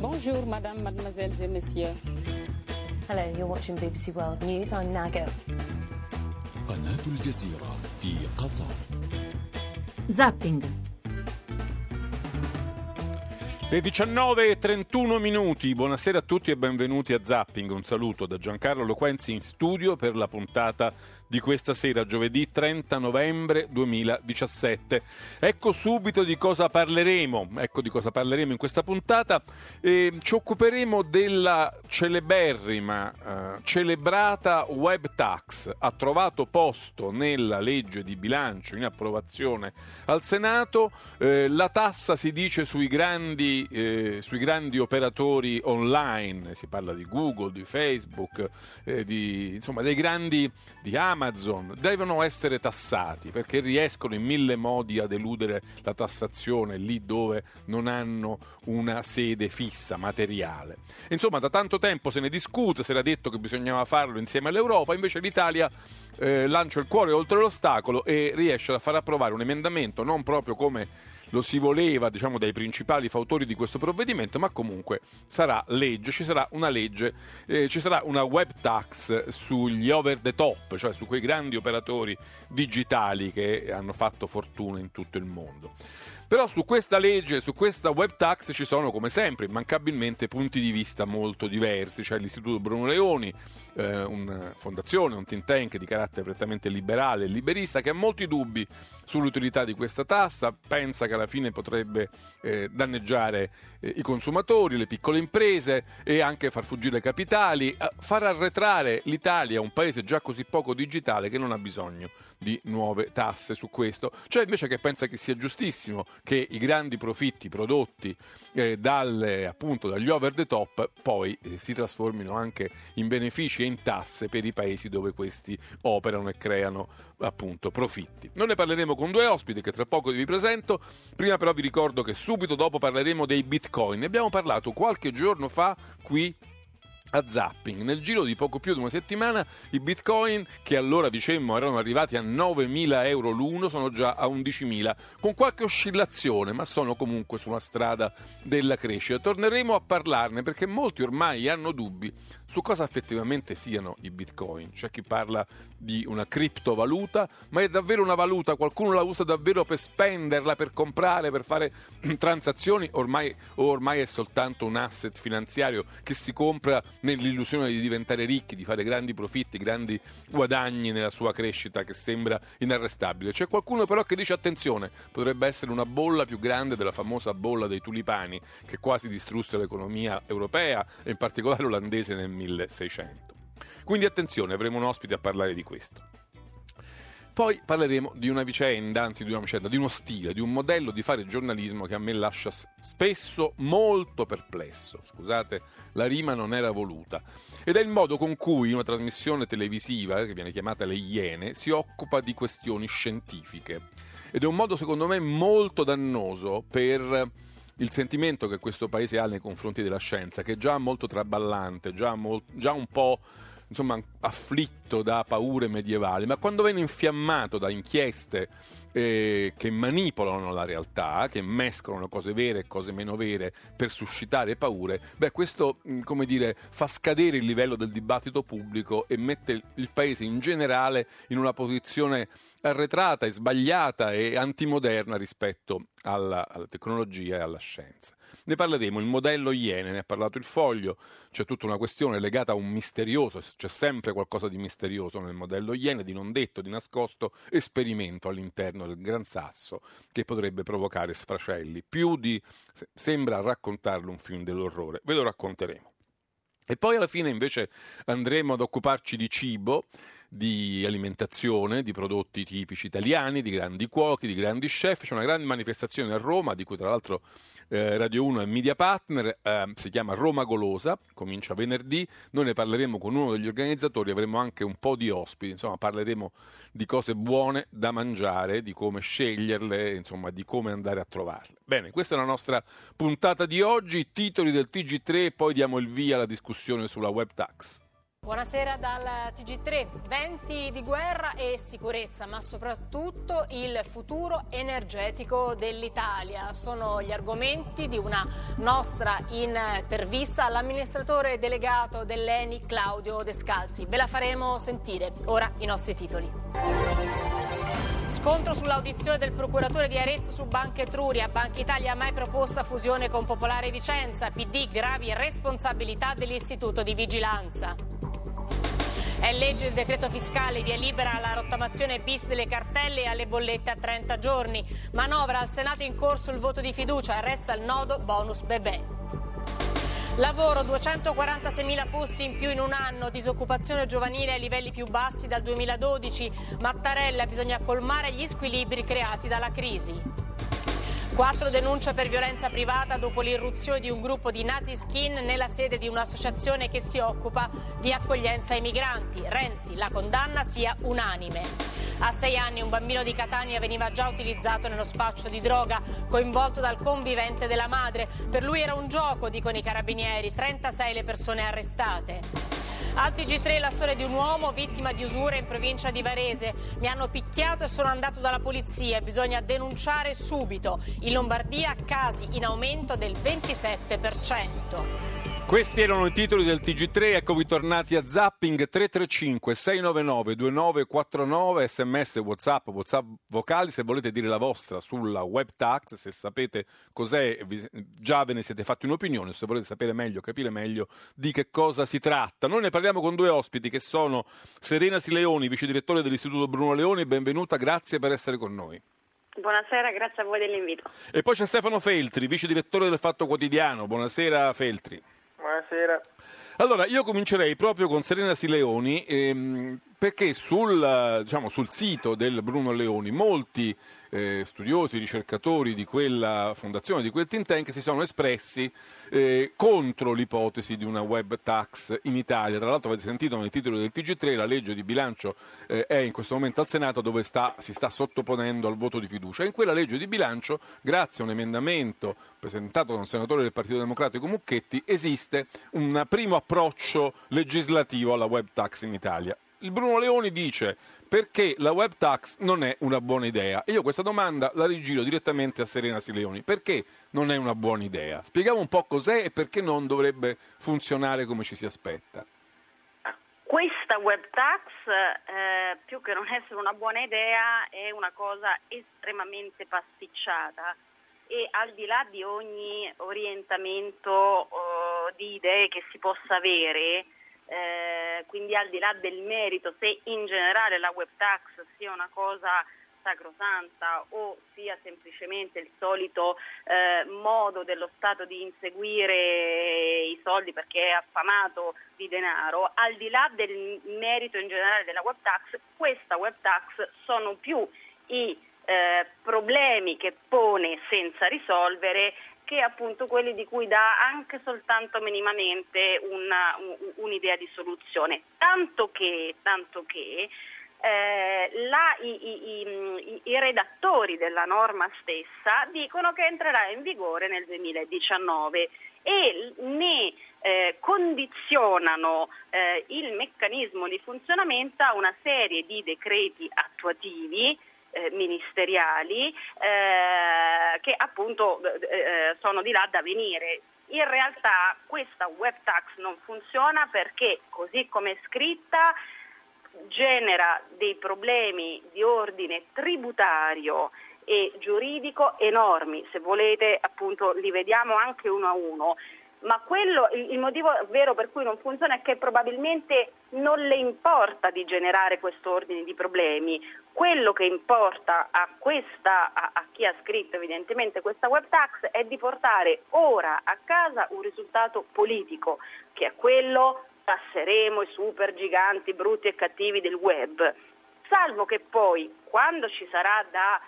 Bonjour, madame, mademoiselles et messieurs. Hello, you're watching BBC World News. I'm Nago. قناة الجزيرة في قطر Zapping. Le 19.31 minuti, buonasera a tutti e benvenuti a Zapping. Un saluto da Giancarlo Loquenzi in studio per la puntata di questa sera, giovedì 30 novembre 2017. Ecco subito di cosa parleremo, ecco di cosa parleremo in questa puntata. Eh, ci occuperemo della celeberrima, eh, celebrata web tax. Ha trovato posto nella legge di bilancio in approvazione al Senato. Eh, la tassa si dice sui grandi, eh, sui grandi operatori online, si parla di Google, di Facebook, eh, di, insomma dei grandi di Amazon, devono essere tassati perché riescono in mille modi ad eludere la tassazione lì dove non hanno una sede fissa, materiale. Insomma, da tanto tempo se ne discute, si era detto che bisognava farlo insieme all'Europa, invece l'Italia eh, lancia il cuore oltre l'ostacolo e riesce a far approvare un emendamento non proprio come lo si voleva, diciamo, dai principali fautori di questo provvedimento, ma comunque sarà legge, ci sarà una legge, eh, ci sarà una web tax sugli over the top, cioè su quei grandi operatori digitali che hanno fatto fortuna in tutto il mondo. Però su questa legge, su questa web tax ci sono come sempre immancabilmente punti di vista molto diversi, c'è l'Istituto Bruno Leoni, eh, una fondazione, un think tank di carattere prettamente liberale e liberista che ha molti dubbi sull'utilità di questa tassa, pensa che alla fine potrebbe eh, danneggiare eh, i consumatori, le piccole imprese e anche far fuggire capitali, far arretrare l'Italia, un paese già così poco digitale che non ha bisogno di nuove tasse su questo. C'è invece che pensa che sia giustissimo che i grandi profitti prodotti eh, dalle, appunto, dagli over the top poi eh, si trasformino anche in benefici e in tasse per i paesi dove questi operano e creano appunto profitti. Noi ne parleremo con due ospiti che tra poco vi presento. Prima però vi ricordo che subito dopo parleremo dei bitcoin. Ne abbiamo parlato qualche giorno fa qui a zapping. Nel giro di poco più di una settimana i bitcoin, che allora dicemmo erano arrivati a 9.000 euro l'uno, sono già a 11.000, con qualche oscillazione, ma sono comunque sulla strada della crescita. Torneremo a parlarne perché molti ormai hanno dubbi su cosa effettivamente siano i bitcoin. C'è chi parla di una criptovaluta, ma è davvero una valuta? Qualcuno la usa davvero per spenderla, per comprare, per fare transazioni? Ormai, ormai è soltanto un asset finanziario che si compra nell'illusione di diventare ricchi, di fare grandi profitti, grandi guadagni nella sua crescita che sembra inarrestabile. C'è qualcuno però che dice attenzione, potrebbe essere una bolla più grande della famosa bolla dei tulipani che quasi distrusse l'economia europea e in particolare olandese nel 1600. Quindi attenzione, avremo un ospite a parlare di questo. Poi parleremo di una vicenda, anzi di una vicenda, di uno stile, di un modello di fare giornalismo che a me lascia spesso molto perplesso. Scusate, la rima non era voluta. Ed è il modo con cui una trasmissione televisiva, che viene chiamata Le Iene, si occupa di questioni scientifiche. Ed è un modo, secondo me, molto dannoso per il sentimento che questo paese ha nei confronti della scienza, che è già molto traballante, già, mol- già un po' insomma, afflitto da paure medievali, ma quando viene infiammato da inchieste eh, che manipolano la realtà, che mescolano cose vere e cose meno vere per suscitare paure, beh, questo, come dire, fa scadere il livello del dibattito pubblico e mette il paese in generale in una posizione arretrata e sbagliata e antimoderna rispetto alla, alla tecnologia e alla scienza. Ne parleremo, il modello Iene, ne ha parlato il foglio, c'è tutta una questione legata a un misterioso, c'è sempre qualcosa di misterioso nel modello Iene, di non detto, di nascosto esperimento all'interno del Gran Sasso che potrebbe provocare sfracelli, più di sembra raccontarlo un film dell'orrore, ve lo racconteremo. E poi alla fine invece andremo ad occuparci di cibo di alimentazione, di prodotti tipici italiani, di grandi cuochi, di grandi chef. C'è una grande manifestazione a Roma, di cui tra l'altro eh, Radio 1 è media partner, eh, si chiama Roma Golosa, comincia venerdì. Noi ne parleremo con uno degli organizzatori, avremo anche un po' di ospiti, insomma parleremo di cose buone da mangiare, di come sceglierle, insomma di come andare a trovarle. Bene, questa è la nostra puntata di oggi, titoli del TG3 e poi diamo il via alla discussione sulla web tax. Buonasera dal TG3. Venti di guerra e sicurezza, ma soprattutto il futuro energetico dell'Italia. Sono gli argomenti di una nostra intervista all'amministratore delegato dell'ENI Claudio Descalzi. Ve la faremo sentire. Ora i nostri titoli. Scontro sull'audizione del procuratore di Arezzo su Banca Etruria. Banca Italia mai proposta fusione con Popolare Vicenza. PD gravi responsabilità dell'Istituto di Vigilanza. È legge il decreto fiscale, via libera alla rottamazione bis delle cartelle e alle bollette a 30 giorni. Manovra al Senato in corso il voto di fiducia, resta il nodo bonus bebè. Lavoro 246.000 posti in più in un anno, disoccupazione giovanile ai livelli più bassi dal 2012. Mattarella bisogna colmare gli squilibri creati dalla crisi. Quattro denunce per violenza privata dopo l'irruzione di un gruppo di nazi skin nella sede di un'associazione che si occupa di accoglienza ai migranti. Renzi, la condanna sia unanime. A sei anni un bambino di Catania veniva già utilizzato nello spaccio di droga, coinvolto dal convivente della madre. Per lui era un gioco, dicono i carabinieri, 36 le persone arrestate. Al TG3 la storia di un uomo vittima di usura in provincia di Varese. Mi hanno picchiato e sono andato dalla polizia. Bisogna denunciare subito. In Lombardia casi in aumento del 27%. Questi erano i titoli del TG3, eccovi tornati a Zapping 335 699 2949, sms, whatsapp, whatsapp vocali se volete dire la vostra sulla web tax, se sapete cos'è, già ve ne siete fatti un'opinione, se volete sapere meglio, capire meglio di che cosa si tratta. Noi ne parliamo con due ospiti che sono Serena Sileoni, vice direttore dell'Istituto Bruno Leoni, benvenuta, grazie per essere con noi. Buonasera, grazie a voi dell'invito. E poi c'è Stefano Feltri, vice direttore del Fatto Quotidiano. Buonasera Feltri. Buonasera. Allora, io comincerei proprio con Serena Sileoni, ehm, perché sul, diciamo, sul, sito del Bruno Leoni molti eh, studiosi, ricercatori di quella fondazione, di quel think tank, si sono espressi eh, contro l'ipotesi di una web tax in Italia. Tra l'altro avete sentito nel titolo del TG3, la legge di bilancio eh, è in questo momento al Senato dove sta, si sta sottoponendo al voto di fiducia. In quella legge di bilancio, grazie a un emendamento presentato da un senatore del Partito Democratico Mucchetti, esiste un primo approccio legislativo alla web tax in Italia il Bruno Leoni dice perché la web tax non è una buona idea. E io questa domanda la rigiro direttamente a Serena Sileoni. Perché non è una buona idea? Spieghiamo un po' cos'è e perché non dovrebbe funzionare come ci si aspetta. Questa web tax, eh, più che non essere una buona idea, è una cosa estremamente pasticciata e al di là di ogni orientamento eh, di idee che si possa avere, eh, quindi al di là del merito se in generale la web tax sia una cosa sacrosanta o sia semplicemente il solito eh, modo dello Stato di inseguire i soldi perché è affamato di denaro, al di là del merito in generale della web tax, questa web tax sono più i eh, problemi che pone senza risolvere che appunto quelli di cui dà anche soltanto minimamente una, un'idea di soluzione. Tanto che, tanto che eh, la, i, i, i, redattori della norma stessa dicono che entrerà in vigore nel 2019 e ne eh, condizionano eh, il meccanismo di funzionamento a una serie di decreti attuativi ministeriali eh, che appunto eh, eh, sono di là da venire. In realtà questa web tax non funziona perché così come è scritta genera dei problemi di ordine tributario e giuridico enormi, se volete appunto li vediamo anche uno a uno ma quello, il motivo vero per cui non funziona è che probabilmente non le importa di generare questo ordine di problemi. Quello che importa a, questa, a, a chi ha scritto evidentemente questa web tax è di portare ora a casa un risultato politico, che è quello passeremo i super giganti brutti e cattivi del web, salvo che poi quando ci sarà da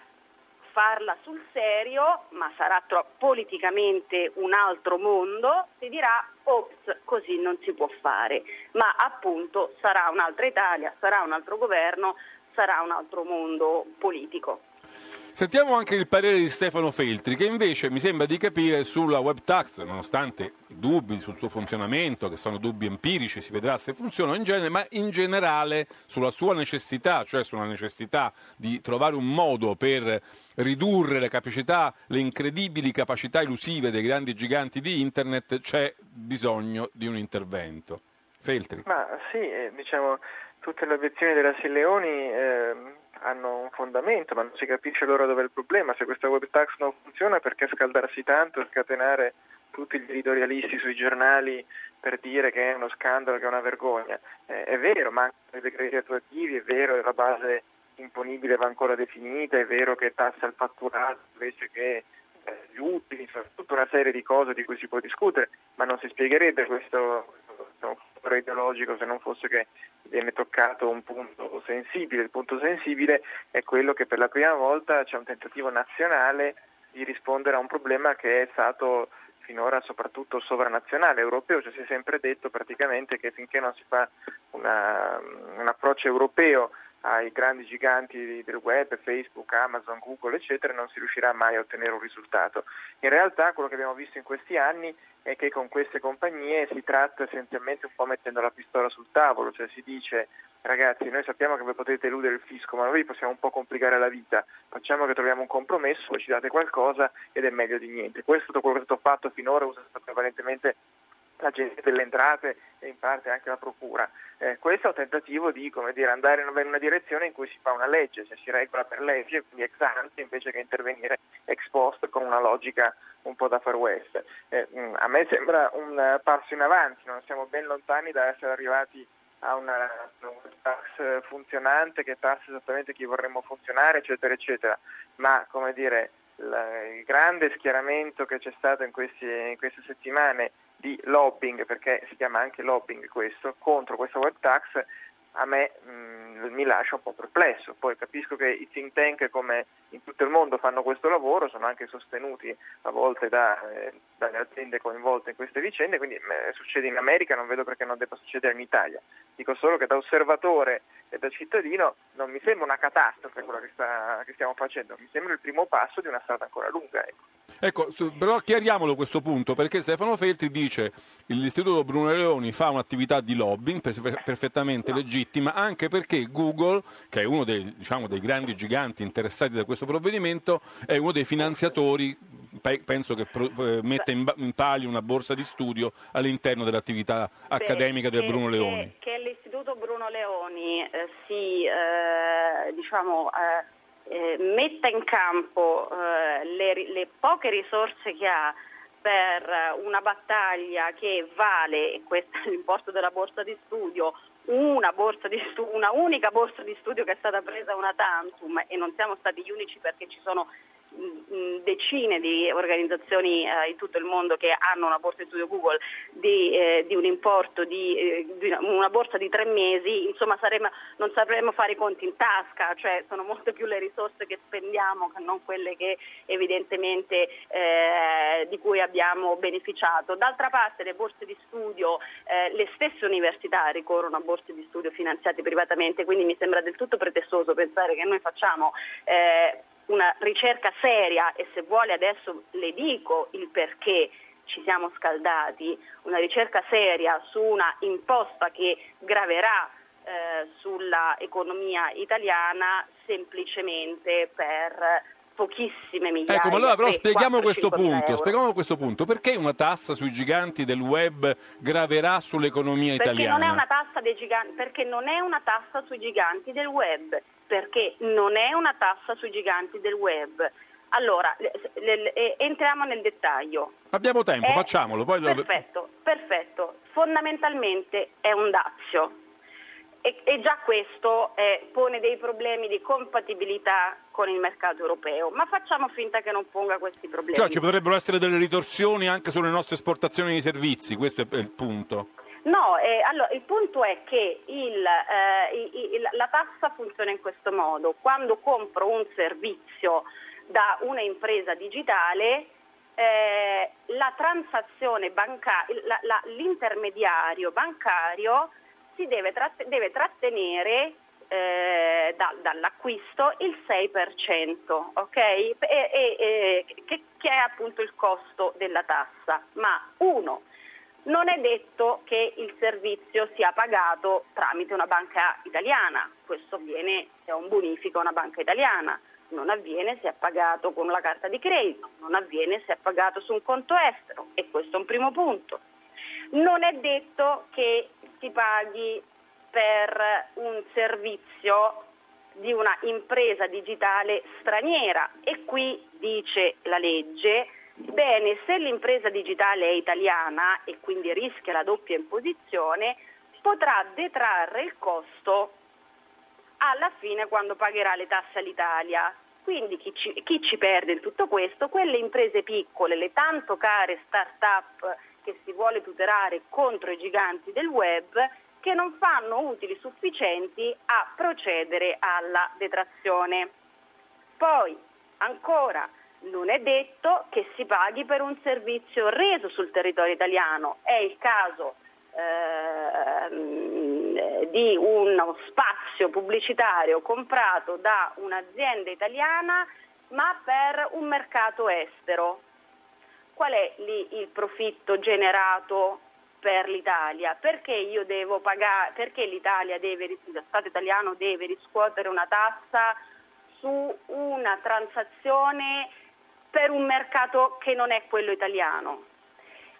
farla sul serio, ma sarà tro- politicamente un altro mondo, si dirà ops, così non si può fare, ma appunto sarà un'altra Italia, sarà un altro governo, sarà un altro mondo politico. Sentiamo anche il parere di Stefano Feltri, che invece mi sembra di capire sulla web tax, nonostante i dubbi sul suo funzionamento, che sono dubbi empirici, si vedrà se funziona in genere, ma in generale sulla sua necessità, cioè sulla necessità di trovare un modo per ridurre le capacità, le incredibili capacità elusive dei grandi giganti di internet, c'è bisogno di un intervento. Feltri. Ma sì, eh, diciamo, tutte le obiezioni della Silleoni eh, hanno un fondamento, ma non si capisce allora dove è il problema. Se questa web tax non funziona, perché scaldarsi tanto e scatenare tutti gli editorialisti sui giornali per dire che è uno scandalo, che è una vergogna? Eh, è vero, mancano i decreti attuativi, è vero, la base imponibile va ancora definita, è vero che tassa il fatturato invece che eh, gli utili, tutta una serie di cose di cui si può discutere, ma non si spiegherebbe questo, questo ideologico se non fosse che viene toccato un punto sensibile. Il punto sensibile è quello che per la prima volta c'è un tentativo nazionale di rispondere a un problema che è stato finora soprattutto sovranazionale, europeo, cioè si è sempre detto praticamente che finché non si fa una, un approccio europeo ai grandi giganti del web, Facebook, Amazon, Google, eccetera, non si riuscirà mai a ottenere un risultato. In realtà quello che abbiamo visto in questi anni è che con queste compagnie si tratta essenzialmente un po' mettendo la pistola sul tavolo, cioè si dice ragazzi noi sappiamo che voi potete eludere il fisco, ma noi possiamo un po' complicare la vita, facciamo che troviamo un compromesso, voi ci date qualcosa ed è meglio di niente. Questo è tutto quello che è stato fatto finora, usato prevalentemente l'Agenzia delle Entrate e in parte anche la Procura. Eh, questo è un tentativo di dire, andare in una direzione in cui si fa una legge, cioè si regola per legge, quindi ex ante, invece che intervenire ex post con una logica un po' da far west. Eh, mm, a me sembra un passo in avanti, non siamo ben lontani da essere arrivati a una, una tax funzionante che tassa esattamente chi vorremmo funzionare, eccetera, eccetera. Ma come dire, il grande schieramento che c'è stato in, questi, in queste settimane di lobbying, perché si chiama anche lobbying questo, contro questa web tax, a me mh, mm, mi lascia un po' perplesso. Poi capisco che i think tank come in tutto il mondo fanno questo lavoro, sono anche sostenuti a volte da, eh, dalle aziende coinvolte in queste vicende, quindi eh, succede in America, non vedo perché non debba succedere in Italia. Dico solo che da osservatore e da cittadino non mi sembra una catastrofe quello che, sta, che stiamo facendo, mi sembra il primo passo di una strada ancora lunga. Ecco. Ecco, però chiariamolo questo punto, perché Stefano Feltri dice che l'Istituto Bruno Leoni fa un'attività di lobbying perfettamente legittima, anche perché Google, che è uno dei, diciamo, dei grandi giganti interessati da questo provvedimento, è uno dei finanziatori, penso che eh, mette in palio una borsa di studio all'interno dell'attività accademica del Bruno Leoni. Che, che l'Istituto Bruno Leoni eh, si, eh, diciamo, eh, eh, metta in campo eh, le, le, poche risorse che ha per una battaglia che vale, e questo è l'importo della borsa di studio, una, borsa di stu- una unica borsa di studio che è stata presa una tantum e non siamo stati gli unici perché ci sono decine di organizzazioni eh, in tutto il mondo che hanno una borsa di studio Google di, eh, di un importo di, eh, di, una borsa di tre mesi, insomma saremo, non sapremo fare i conti in tasca, cioè sono molte più le risorse che spendiamo che non quelle che evidentemente eh, di cui abbiamo beneficiato. D'altra parte le borse di studio, eh, le stesse università ricorrono a borse di studio finanziate privatamente, quindi mi sembra del tutto pretestoso pensare che noi facciamo eh, una ricerca seria e se vuole adesso le dico il perché ci siamo scaldati, una ricerca seria su una imposta che graverà eh, sulla economia italiana semplicemente per pochissime migliaia. Ecco, ma allora però 3, spieghiamo 4, questo punto, spieghiamo questo punto. Perché una tassa sui giganti del web graverà sull'economia perché italiana? Non è una tassa dei giganti, perché non è una tassa sui giganti del web, perché non è una tassa sui giganti del web. Allora, le, entriamo nel dettaglio. Abbiamo tempo, è, facciamolo. Poi perfetto, perfetto. Fondamentalmente è un dazio e, e già questo eh, pone dei problemi di compatibilità con il mercato europeo, ma facciamo finta che non ponga questi problemi. Cioè ci potrebbero essere delle ritorsioni anche sulle nostre esportazioni di servizi, questo è il punto. No, eh, allora, il punto è che il, eh, il, la tassa funziona in questo modo. Quando compro un servizio da una impresa digitale, eh, la transazione bancaria, la, la, l'intermediario bancario si deve, tratt- deve trattenere eh, da, dall'acquisto il 6%, ok? E, e, e, che, che è appunto il costo della tassa. Ma uno, non è detto che il servizio sia pagato tramite una banca italiana, questo avviene se è un bonifico a una banca italiana, non avviene se è pagato con la carta di credito, non avviene se è pagato su un conto estero. E questo è un primo punto. Non è detto che si paghi per un servizio di una impresa digitale straniera. E qui dice la legge, bene, se l'impresa digitale è italiana e quindi rischia la doppia imposizione, potrà detrarre il costo alla fine quando pagherà le tasse all'Italia. Quindi chi ci, chi ci perde in tutto questo? Quelle imprese piccole, le tanto care start-up che si vuole tutelare contro i giganti del web che non fanno utili sufficienti a procedere alla detrazione. Poi, ancora, non è detto che si paghi per un servizio reso sul territorio italiano. È il caso eh, di uno spazio pubblicitario comprato da un'azienda italiana ma per un mercato estero. Qual è lì il profitto generato per l'Italia, perché pagare, perché deve, lo Stato italiano deve riscuotere una tassa su una transazione per un mercato che non è quello italiano.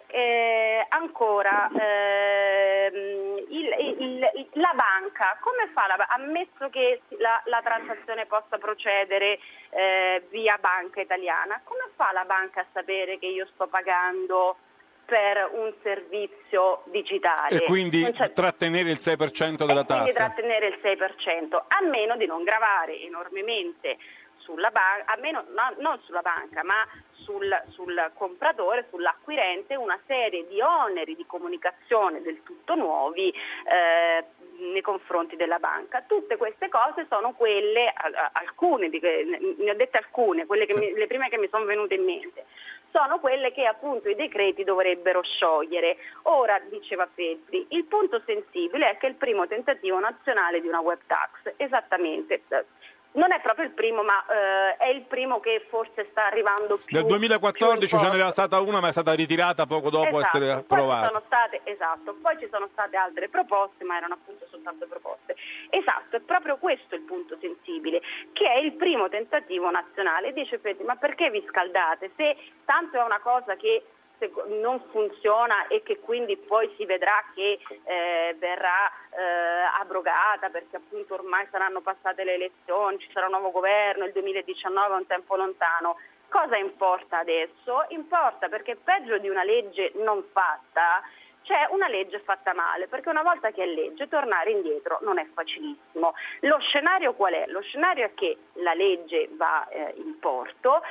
Eh, ancora, ehm, il, il, la banca, come fa, la, ammesso che la, la transazione possa procedere eh, via banca italiana, come fa la banca a sapere che io sto pagando per un servizio digitale. E quindi trattenere il 6% della tassa. Quindi trattenere il 6%, a meno di non gravare enormemente sulla banca, a meno no, non sulla banca, ma sul, sul, compratore, sull'acquirente, una serie di oneri di comunicazione del tutto nuovi eh, nei confronti della banca. Tutte queste cose sono quelle, alcune, ne ho dette alcune, quelle che mi, le prime che mi sono venute in mente sono quelle che appunto i decreti dovrebbero sciogliere. Ora, diceva Feltri, il punto sensibile è che è il primo tentativo nazionale di una web tax, esattamente, non è proprio il primo, ma eh, è il primo che forse sta arrivando più. Nel 2014 ce n'era stata una, ma è stata ritirata poco dopo esatto. essere approvata. Poi state, esatto, poi ci sono state altre proposte, ma erano appunto soltanto proposte. Esatto, è proprio questo il punto sensibile, che è il primo tentativo nazionale. Dice Petri, ma perché vi scaldate? Se tanto è una cosa che non funziona e che quindi poi si vedrà che eh, verrà eh, abrogata perché appunto ormai saranno passate le elezioni, ci sarà un nuovo governo, il 2019 è un tempo lontano. Cosa importa adesso? Importa perché peggio di una legge non fatta c'è una legge fatta male, perché una volta che è legge tornare indietro non è facilissimo. Lo scenario qual è? Lo scenario è che la legge va eh, in porto,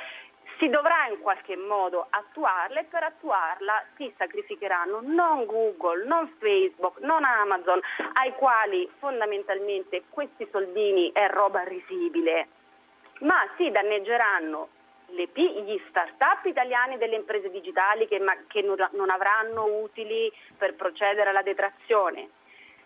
si dovrà in qualche modo attuarla e per attuarla si sacrificheranno non Google, non Facebook, non Amazon, ai quali fondamentalmente questi soldini è roba risibile, ma si danneggeranno le, gli start-up italiani delle imprese digitali che, che non avranno utili per procedere alla detrazione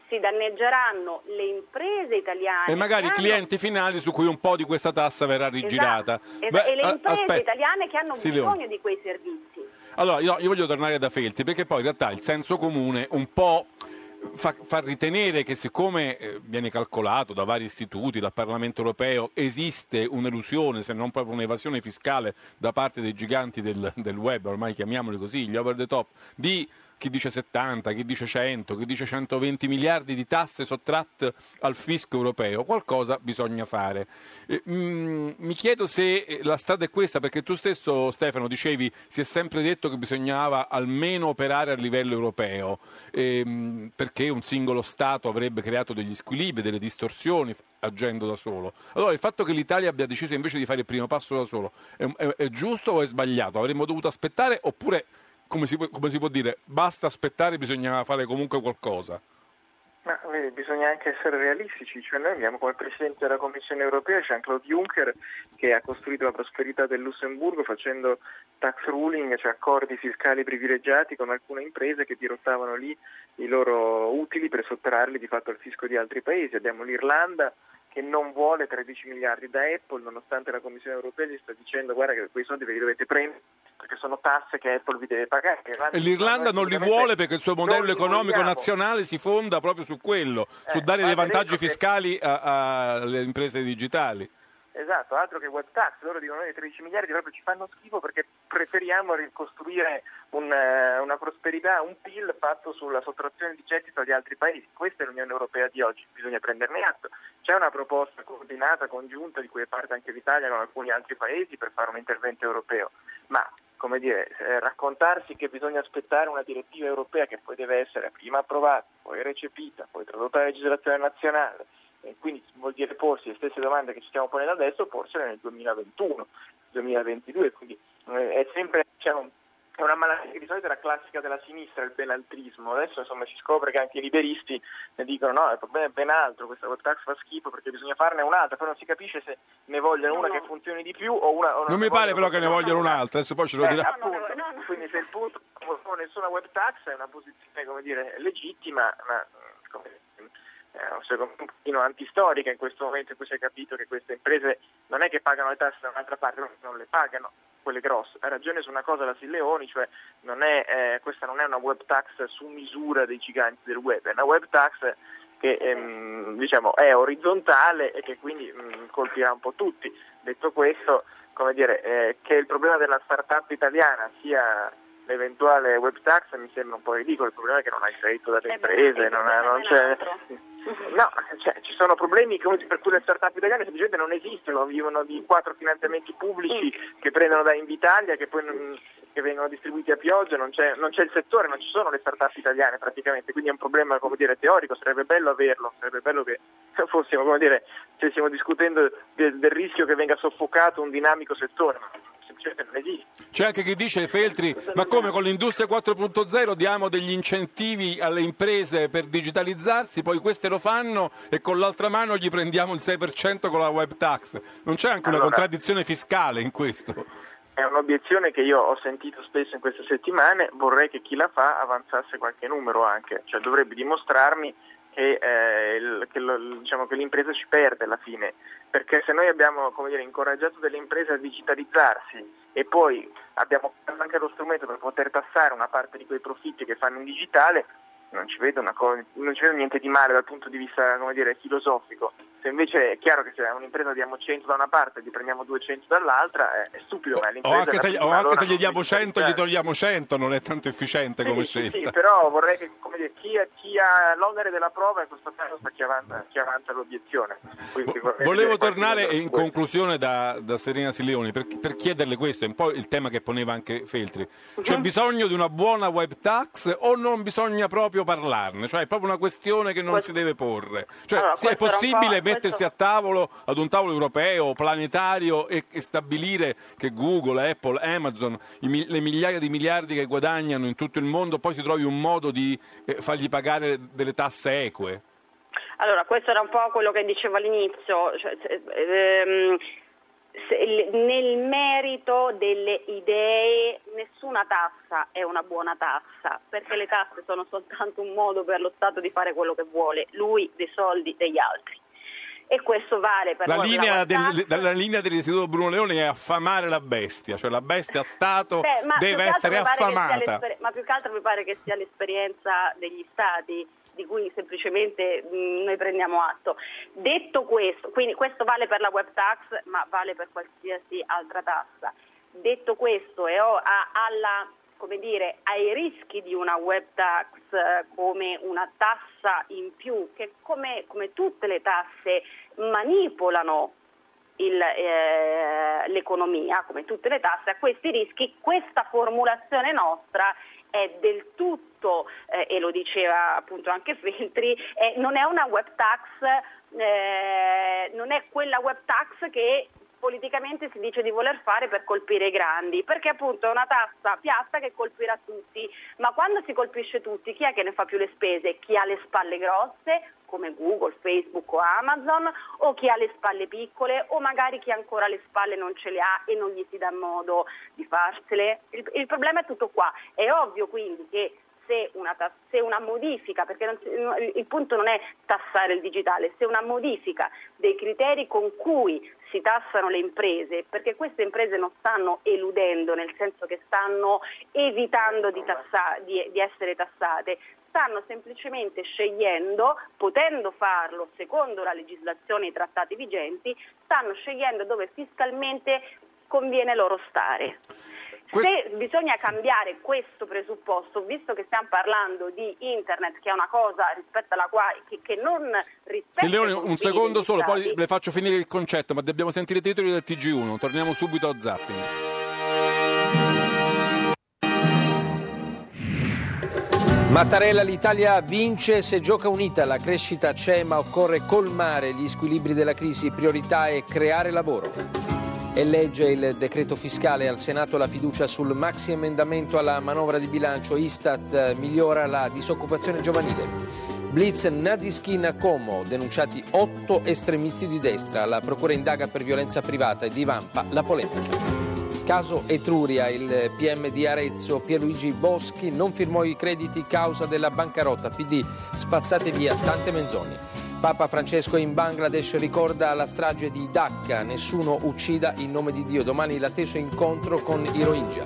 si danneggeranno le imprese italiane. E magari i clienti hanno... finali su cui un po' di questa tassa verrà rigirata. Esatto, Beh, e le imprese aspetta. italiane che hanno sì, bisogno di quei servizi. Allora, io, io voglio tornare da Felti, perché poi in realtà il senso comune un po' fa, fa, ritenere che siccome eh, viene calcolato da vari istituti, dal Parlamento europeo, esiste un'elusione, se non proprio un'evasione fiscale da parte dei giganti del, del web, ormai chiamiamoli così, gli over the top, di chi dice 70, chi dice 100, chi dice 120 miliardi di tasse sottratte al fisco europeo, qualcosa bisogna fare. Eh, mm, mi chiedo se eh, la strada è questa, perché tu stesso Stefano dicevi si è sempre detto che bisognava almeno operare a livello europeo, ehm, perché un singolo Stato avrebbe creato degli squilibri, delle distorsioni agendo da solo. Allora il fatto che l'Italia abbia deciso invece di fare il primo passo da solo è, è, è giusto o è sbagliato? Avremmo dovuto aspettare oppure come si, come si può dire, basta aspettare, bisognava fare comunque qualcosa? Ma vedi, bisogna anche essere realistici, cioè noi abbiamo come Presidente della Commissione europea Jean-Claude Juncker che ha costruito la prosperità del Lussemburgo facendo tax ruling, cioè accordi fiscali privilegiati con alcune imprese che dirottavano lì i loro utili per sottrarli di fatto al fisco di altri paesi. Abbiamo l'Irlanda che non vuole 13 miliardi da Apple nonostante la Commissione europea gli sta dicendo guarda che quei soldi ve li dovete prendere perché sono tasse che Apple vi deve pagare. E l'Irlanda non li vuole perché il suo modello economico nazionale si fonda proprio su quello, eh, su dare dei vantaggi fiscali alle imprese digitali. Esatto, altro che web tax, loro dicono che 13 miliardi proprio ci fanno schifo perché preferiamo ricostruire un, eh, una prosperità, un PIL fatto sulla sottrazione di gettito agli altri paesi. Questa è l'Unione Europea di oggi, bisogna prenderne atto. C'è una proposta coordinata, congiunta, di cui è parte anche l'Italia con alcuni altri paesi per fare un intervento europeo, ma come dire, eh, raccontarsi che bisogna aspettare una direttiva europea che poi deve essere prima approvata, poi recepita, poi tradotta alla legislazione nazionale, e quindi vuol dire porsi le stesse domande che ci stiamo ponendo adesso, porsele nel 2021, 2022, quindi eh, è sempre diciamo, è una malattia che di solito è la classica della sinistra, il benaltrismo. Adesso insomma si scopre che anche i liberisti ne dicono no, il problema è ben altro, questa web tax fa schifo perché bisogna farne un'altra, poi non si capisce se ne vogliono una che funzioni di più o una... O non mi pare però che ne vogliono un'altra, adesso poi ce lo eh, dirà. Appunto, quindi se il punto non nessuna web tax è una posizione come dire, legittima, ma come secondo me un pochino antistorica in questo momento in cui si è capito che queste imprese non è che pagano le tasse da un'altra parte, non le pagano quelle grosse. Ha ragione su una cosa la Silleoni, cioè non è, eh, questa non è una web tax su misura dei giganti del web, è una web tax che ehm, diciamo, è orizzontale e che quindi mh, mm, colpirà un po' tutti. Detto questo, come dire, eh, che il problema della start-up italiana sia l'eventuale web tax mi sembra un po' ridicolo, il problema è che non hai credito dalle imprese, non, ha, non c'è... No, cioè, ci sono problemi per cui le start-up italiane semplicemente non esistono, vivono di quattro finanziamenti pubblici che prendono da Invitalia, che poi non, che vengono distribuiti a pioggia, non c'è, non c'è, il settore, non ci sono le start-up italiane praticamente, quindi è un problema come dire, teorico, sarebbe bello averlo, sarebbe bello che fossimo, come dire, stiamo discutendo del, del rischio che venga soffocato un dinamico settore, c'è anche chi dice, Feltri, ma come con l'industria 4.0 diamo degli incentivi alle imprese per digitalizzarsi, poi queste lo fanno e con l'altra mano gli prendiamo il 6% con la web tax. Non c'è anche una contraddizione fiscale in questo? È un'obiezione che io ho sentito spesso in queste settimane, vorrei che chi la fa avanzasse qualche numero anche, cioè dovrebbe dimostrarmi che, eh, il, che, lo, diciamo, che, l'impresa ci perde alla fine, perché se noi abbiamo dire, incoraggiato delle imprese a digitalizzarsi e poi abbiamo anche lo strumento per poter tassare una parte di quei profitti che fanno in digitale, non ci vedo, co- non ci vedo niente di male dal punto di vista dire, filosofico. Se invece è chiaro che se un'impresa diamo 100 da una parte e gli prendiamo 200 dall'altra, è, stupido. O, o anche, se, o anche se gli diamo 100 e gli togliamo 100, non è tanto efficiente sì, come sì, scelta. Sì, però vorrei che dire, chi, chi, ha l'onere della prova in questo caso sta chi avanza, chi avanza l'obiezione. Quindi, Volevo tornare in conclusione da, da Serena Silleoni per, per, chiederle questo, è un po' il tema che poneva anche Feltri. C'è uh-huh. bisogno di una buona web tax o non bisogna proprio parlarne? Cioè è proprio una questione che non questo... si deve porre. Cioè, allora, se è possibile mettersi a tavolo, ad un tavolo europeo, planetario e, e stabilire che Google, Apple, Amazon, i, le migliaia di miliardi che guadagnano in tutto il mondo, poi si trovi un modo di eh, fargli pagare delle tasse eque? Allora, questo era un po' quello che dicevo all'inizio. Cioè, ehm, nel merito delle idee nessuna tassa è una buona tassa perché le tasse sono soltanto un modo per lo Stato di fare quello che vuole, lui dei soldi degli altri. E questo vale per la linea, del, la linea dell'istituto Bruno Leone è affamare la bestia, cioè la bestia Stato Beh, deve essere affamata. Ma più che altro mi pare che sia l'esperienza degli Stati di cui semplicemente mh, noi prendiamo atto. Detto questo, quindi questo vale per la web tax, ma vale per qualsiasi altra tassa. Detto questo, e ho alla come dire, ai rischi di una web tax eh, come una tassa in più, che come, come tutte le tasse manipolano il, eh, l'economia, come tutte le tasse, a questi rischi, questa formulazione nostra è del tutto, eh, e lo diceva appunto anche Feltri, eh, non è una web tax, eh, non è quella web tax che politicamente si dice di voler fare per colpire i grandi, perché appunto è una tassa piatta che colpirà tutti, ma quando si colpisce tutti chi è che ne fa più le spese? Chi ha le spalle grosse come Google, Facebook o Amazon o chi ha le spalle piccole o magari chi ancora le spalle non ce le ha e non gli si dà modo di farsele. Il, il problema è tutto qua. È ovvio quindi che se una, se una modifica, perché si, il punto non è tassare il digitale, se una modifica dei criteri con cui si tassano le imprese, perché queste imprese non stanno eludendo, nel senso che stanno evitando di, tassa, di, di essere tassate, stanno semplicemente scegliendo, potendo farlo secondo la legislazione e i trattati vigenti, stanno scegliendo dove fiscalmente conviene loro stare. Se bisogna cambiare questo presupposto, visto che stiamo parlando di internet, che è una cosa rispetto alla quale che, che non rispetta. Sì, Leone, un secondo solo, poi le faccio finire il concetto, ma dobbiamo sentire i titoli del TG1. Torniamo subito a Zapping. Mattarella, l'Italia vince se gioca unita, la crescita c'è ma occorre colmare gli squilibri della crisi, priorità è creare lavoro. E legge il decreto fiscale al Senato la fiducia sul maxi emendamento alla manovra di bilancio. Istat migliora la disoccupazione giovanile. Blitz Naziskin a Como, denunciati otto estremisti di destra. La procura indaga per violenza privata e divampa la polemica. Caso Etruria, il PM di Arezzo Pierluigi Boschi non firmò i crediti causa della bancarotta PD, spazzate via tante menzogne. Papa Francesco in Bangladesh ricorda la strage di Dhaka, nessuno uccida in nome di Dio. Domani l'atteso incontro con i Rohingya.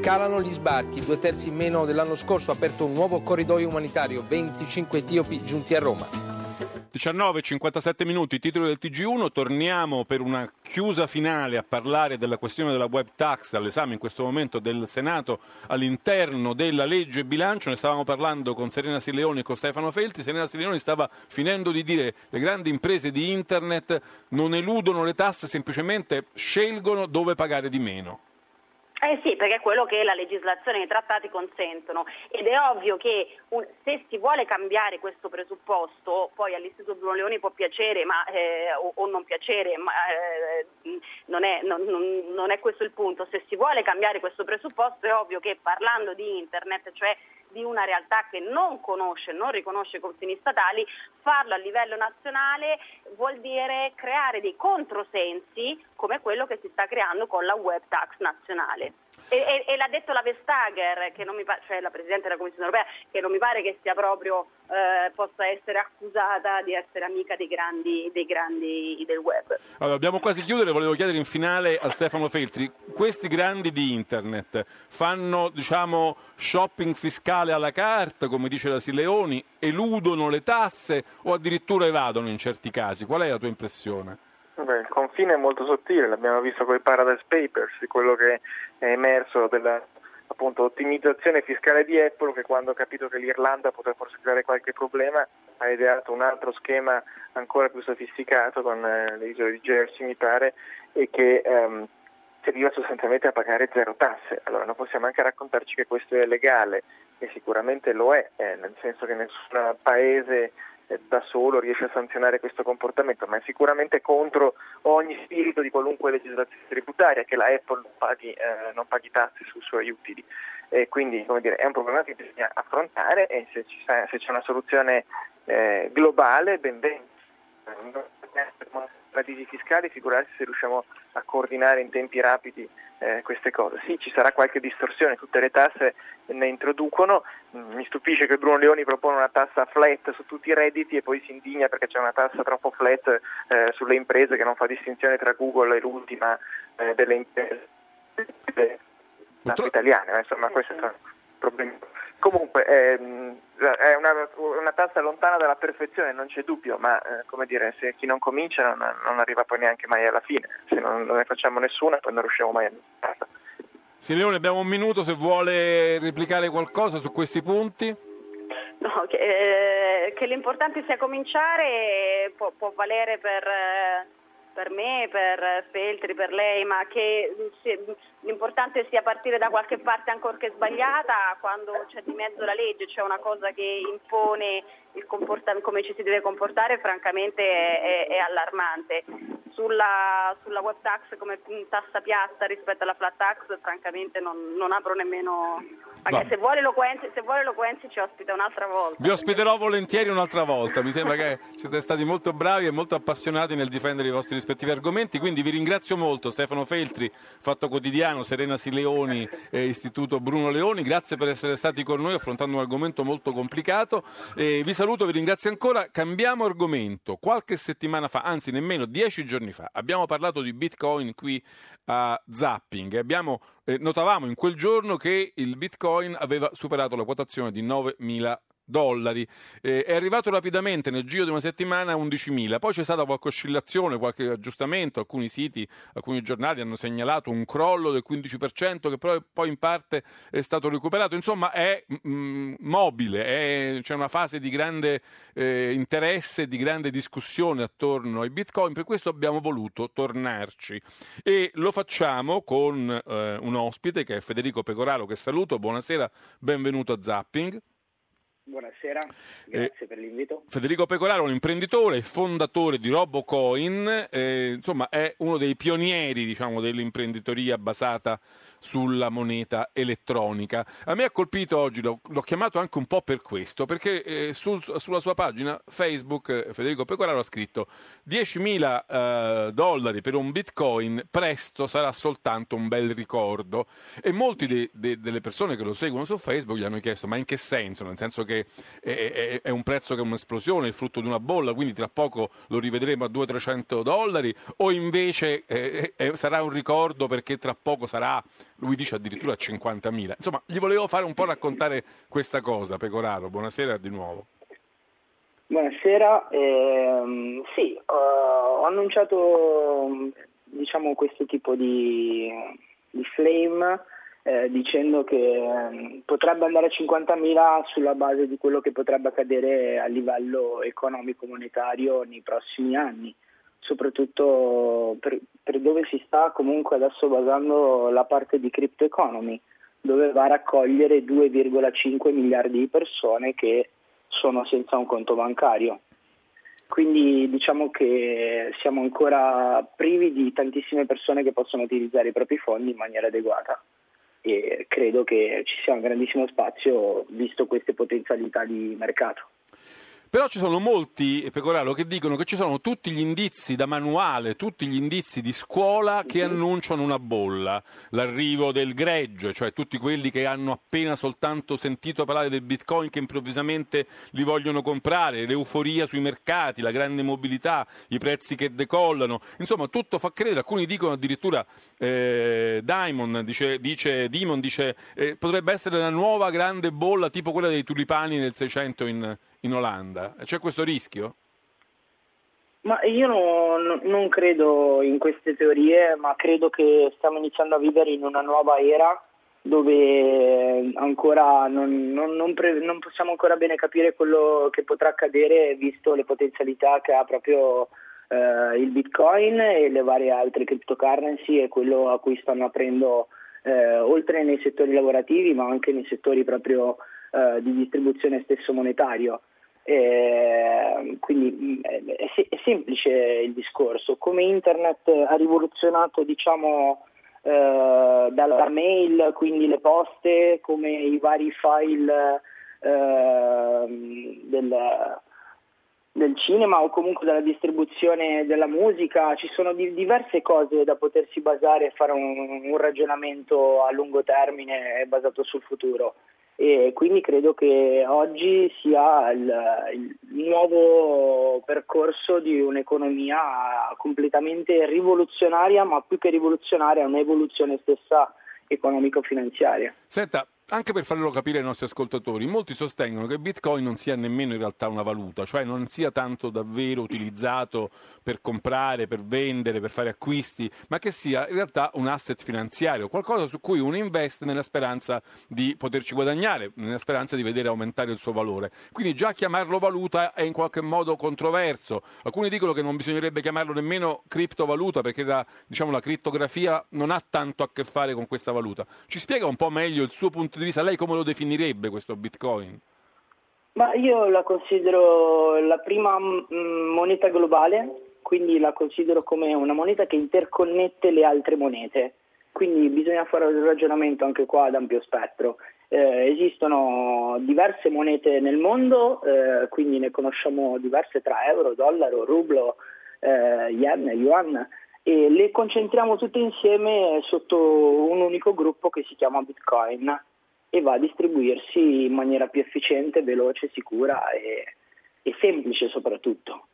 Calano gli sbarchi, due terzi meno dell'anno scorso, aperto un nuovo corridoio umanitario, 25 etiopi giunti a Roma. 19, 57 minuti, titolo del TG1, torniamo per una chiusa finale a parlare della questione della web tax all'esame in questo momento del Senato all'interno della legge bilancio, ne stavamo parlando con Serena Sileoni e con Stefano Felti, Serena Sileoni stava finendo di dire le grandi imprese di internet non eludono le tasse, semplicemente scelgono dove pagare di meno. Eh sì, perché è quello che la legislazione e i trattati consentono. Ed è ovvio che un, se si vuole cambiare questo presupposto, poi all'Istituto Bruno Leoni può piacere ma, eh, o, o, non piacere, ma eh, non, è, non, non, non è questo il punto, se si vuole cambiare questo presupposto è ovvio che parlando di Internet, cioè di una realtà che non conosce, non riconosce i confini statali, farlo a livello nazionale vuol dire creare dei controsensi come quello che si sta creando con la web tax nazionale. E, e, e l'ha detto la Vestager, cioè la Presidente della Commissione Europea, che non mi pare che sia proprio, eh, possa essere accusata di essere amica dei grandi, dei grandi del web. Allora, dobbiamo quasi chiudere, volevo chiedere in finale a Stefano Feltri, questi grandi di internet fanno diciamo, shopping fiscale alla carta, come dice la Sileoni, eludono le tasse o addirittura evadono in certi casi? Qual è la tua impressione? Beh, il confine è molto sottile, l'abbiamo visto con i Paradise Papers, quello che è emerso della appunto, ottimizzazione fiscale di Apple che quando ha capito che l'Irlanda poteva forse creare qualche problema ha ideato un altro schema ancora più sofisticato con eh, le isole di Jersey mi pare e che ehm, serviva sostanzialmente a pagare zero tasse. Allora non possiamo anche raccontarci che questo è legale e sicuramente lo è, eh, nel senso che nessun paese da solo riesce a sanzionare questo comportamento, ma è sicuramente contro ogni spirito di qualunque legislazione tributaria che la Apple non paghi, eh, non paghi tasse sui suoi utili. E quindi dire, è un problema che bisogna affrontare e se, sta, se c'è una soluzione eh, globale, ben venga paradisi fiscali, figurarsi se riusciamo a coordinare in tempi rapidi eh, queste cose. Sì, ci sarà qualche distorsione, tutte le tasse ne introducono, mm, mi stupisce che Bruno Leoni propone una tassa flat su tutti i redditi e poi si indigna perché c'è una tassa troppo flat eh, sulle imprese che non fa distinzione tra Google e l'ultima eh, delle imprese italiane, insomma questo è un problema. Comunque ehm, è una, una, tassa lontana dalla perfezione, non c'è dubbio, ma eh, come dire, se chi non comincia non, non, arriva poi neanche mai alla fine, se non, non ne facciamo nessuna poi non riusciamo mai a farla. Signore, abbiamo un minuto se vuole replicare qualcosa su questi punti. No, che, eh, che l'importante sia cominciare può, può valere per... Eh per me, per Feltri, per lei, ma che l'importante sia partire da qualche parte ancorché sbagliata quando c'è di mezzo la legge, c'è una cosa che impone come ci si deve comportare, francamente è, è, è allarmante. Sulla, sulla, web tax come tassa piatta rispetto alla flat tax, francamente non, non apro nemmeno Magari se vuole, Loquenzi, se vuole Loquenzi ci ospita un'altra volta. Vi ospiterò volentieri un'altra volta. Mi sembra che siete stati molto bravi e molto appassionati nel difendere i vostri rispettivi argomenti. Quindi vi ringrazio molto, Stefano Feltri, Fatto Quotidiano, Serena Sileoni e Istituto Bruno Leoni. Grazie per essere stati con noi affrontando un argomento molto complicato. E vi saluto, vi ringrazio ancora. Cambiamo argomento. Qualche settimana fa, anzi nemmeno dieci giorni fa, abbiamo parlato di Bitcoin qui a Zapping. Abbiamo eh, notavamo in quel giorno che il Bitcoin aveva superato la quotazione di 9.000 dollari. Eh, è arrivato rapidamente nel giro di una settimana a 11.000, poi c'è stata qualche oscillazione, qualche aggiustamento, alcuni siti, alcuni giornali hanno segnalato un crollo del 15% che però poi in parte è stato recuperato, insomma è mh, mm, mobile, è, c'è una fase di grande eh, interesse, di grande discussione attorno ai bitcoin, per questo abbiamo voluto tornarci. E lo facciamo con eh, un ospite che è Federico Pecoraro che saluto, buonasera, benvenuto a Zapping. Buonasera, grazie eh, per l'invito. Federico Pecoraro, un imprenditore, fondatore di RoboCoin, eh, insomma è uno dei pionieri diciamo, dell'imprenditoria basata sulla moneta elettronica. A me ha colpito oggi, l'ho, l'ho chiamato anche un po' per questo, perché eh, sul, sulla sua pagina Facebook eh, Federico Pecoraro ha scritto 10.000 eh, dollari per un bitcoin presto sarà soltanto un bel ricordo e molti de, de, delle persone che lo seguono su Facebook gli hanno chiesto ma in che senso? Nel senso che che è, è, è, un prezzo che è un'esplosione, il frutto di una bolla, quindi tra poco lo rivedremo a 200-300 dollari, o invece eh, sarà un ricordo perché tra poco sarà, lui dice addirittura 50.000. Insomma, gli volevo fare un po' raccontare questa cosa, Pecoraro. Buonasera di nuovo. Buonasera, eh, sì, ho annunciato diciamo, questo tipo di, di flame eh, dicendo che eh, potrebbe andare a 50.000 sulla base di quello che potrebbe accadere a livello economico-monetario nei prossimi anni, soprattutto per, per, dove si sta comunque adesso basando la parte di crypto economy, dove va a raccogliere 2,5 miliardi di persone che sono senza un conto bancario. Quindi diciamo che siamo ancora privi di tantissime persone che possono utilizzare i propri fondi in maniera adeguata e credo che ci sia un grandissimo spazio visto queste potenzialità di mercato. Però ci sono molti, Pecoraro, che dicono che ci sono tutti gli indizi da manuale, tutti gli indizi di scuola che annunciano una bolla. L'arrivo del greggio, cioè tutti quelli che hanno appena soltanto sentito parlare del bitcoin che improvvisamente li vogliono comprare, l'euforia sui mercati, la grande mobilità, i prezzi che decollano. Insomma, tutto fa credere. Alcuni dicono addirittura, eh, Diamond dice, dice, Dimon dice eh, potrebbe essere la nuova grande bolla tipo quella dei tulipani nel 600 in, in Olanda? C'è questo rischio? Ma io no, non credo in queste teorie, ma credo che stiamo iniziando a vivere in una nuova era dove ancora non, non, non, pre, non, possiamo ancora bene capire quello che potrà accadere visto le potenzialità che ha proprio eh, il bitcoin e le varie altre cryptocurrency e quello a cui stanno aprendo eh, oltre nei settori lavorativi ma anche nei settori proprio eh, di distribuzione stesso monetario. Eh, quindi è, è, semplice il discorso, come internet ha rivoluzionato diciamo, eh, dalla mail, quindi le poste, come i vari file eh, del, del, cinema o comunque della distribuzione della musica, ci sono di, diverse cose da potersi basare e fare un, un ragionamento a lungo termine basato sul futuro e quindi credo che oggi sia il, il, nuovo percorso di un'economia completamente rivoluzionaria, ma più che rivoluzionaria, un'evoluzione stessa economico-finanziaria. Senta, anche per farlo capire ai nostri ascoltatori, molti sostengono che Bitcoin non sia nemmeno in realtà una valuta, cioè non sia tanto davvero utilizzato per comprare, per vendere, per fare acquisti, ma che sia in realtà un asset finanziario, qualcosa su cui uno investe nella speranza di poterci guadagnare, nella speranza di vedere aumentare il suo valore. Quindi già chiamarlo valuta è in qualche modo controverso. Alcuni dicono che non bisognerebbe chiamarlo nemmeno criptovaluta perché la, diciamo, la crittografia non ha tanto a che fare con questa valuta. Ci spiega un po' meglio il suo punto di di vista, lei come lo definirebbe questo Bitcoin? Ma io la considero la prima mm, moneta globale, quindi la considero come una moneta che interconnette le altre monete. Quindi bisogna fare un ragionamento anche qua ad ampio spettro. Eh, esistono diverse monete nel mondo, eh, quindi ne conosciamo diverse tra euro, dollaro, rublo, eh, yen, yuan, e le concentriamo tutte insieme sotto un unico gruppo che si chiama Bitcoin e va a distribuirsi in maniera più efficiente, veloce, sicura e, e semplice soprattutto.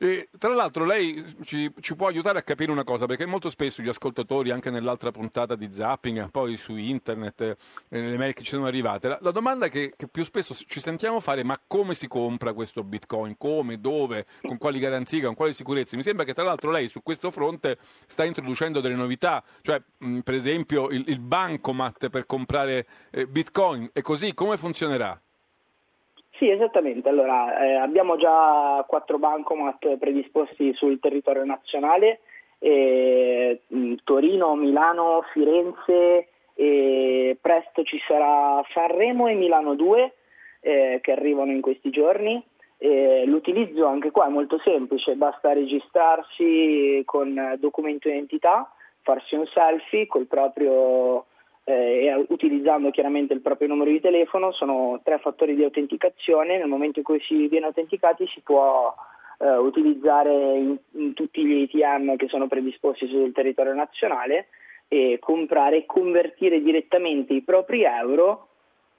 E, tra l'altro lei ci, ci, può aiutare a capire una cosa, perché molto spesso gli ascoltatori, anche nell'altra puntata di Zapping, poi su internet, eh, nelle mail che ci sono arrivate, la, la domanda che, che, più spesso ci sentiamo fare è ma come si compra questo Bitcoin? Come? Dove? Con quali garanzie? Con quali sicurezze? Mi sembra che tra l'altro lei su questo fronte sta introducendo delle novità, cioè mh, per esempio il, il bancomat per comprare eh, Bitcoin, e così come funzionerà? Sì, esattamente. Allora, eh, abbiamo già quattro bancomat predisposti sul territorio nazionale, eh, Torino, Milano, Firenze e presto ci sarà Sanremo e Milano 2 eh, che arrivano in questi giorni. l'utilizzo anche qua è molto semplice, basta registrarsi con documento identità, farsi un selfie col proprio eh, utilizzando chiaramente il proprio numero di telefono, sono tre fattori di autenticazione, nel momento in cui si viene autenticati si può eh, utilizzare in, in, tutti gli ATM che sono predisposti sul territorio nazionale e comprare e convertire direttamente i propri euro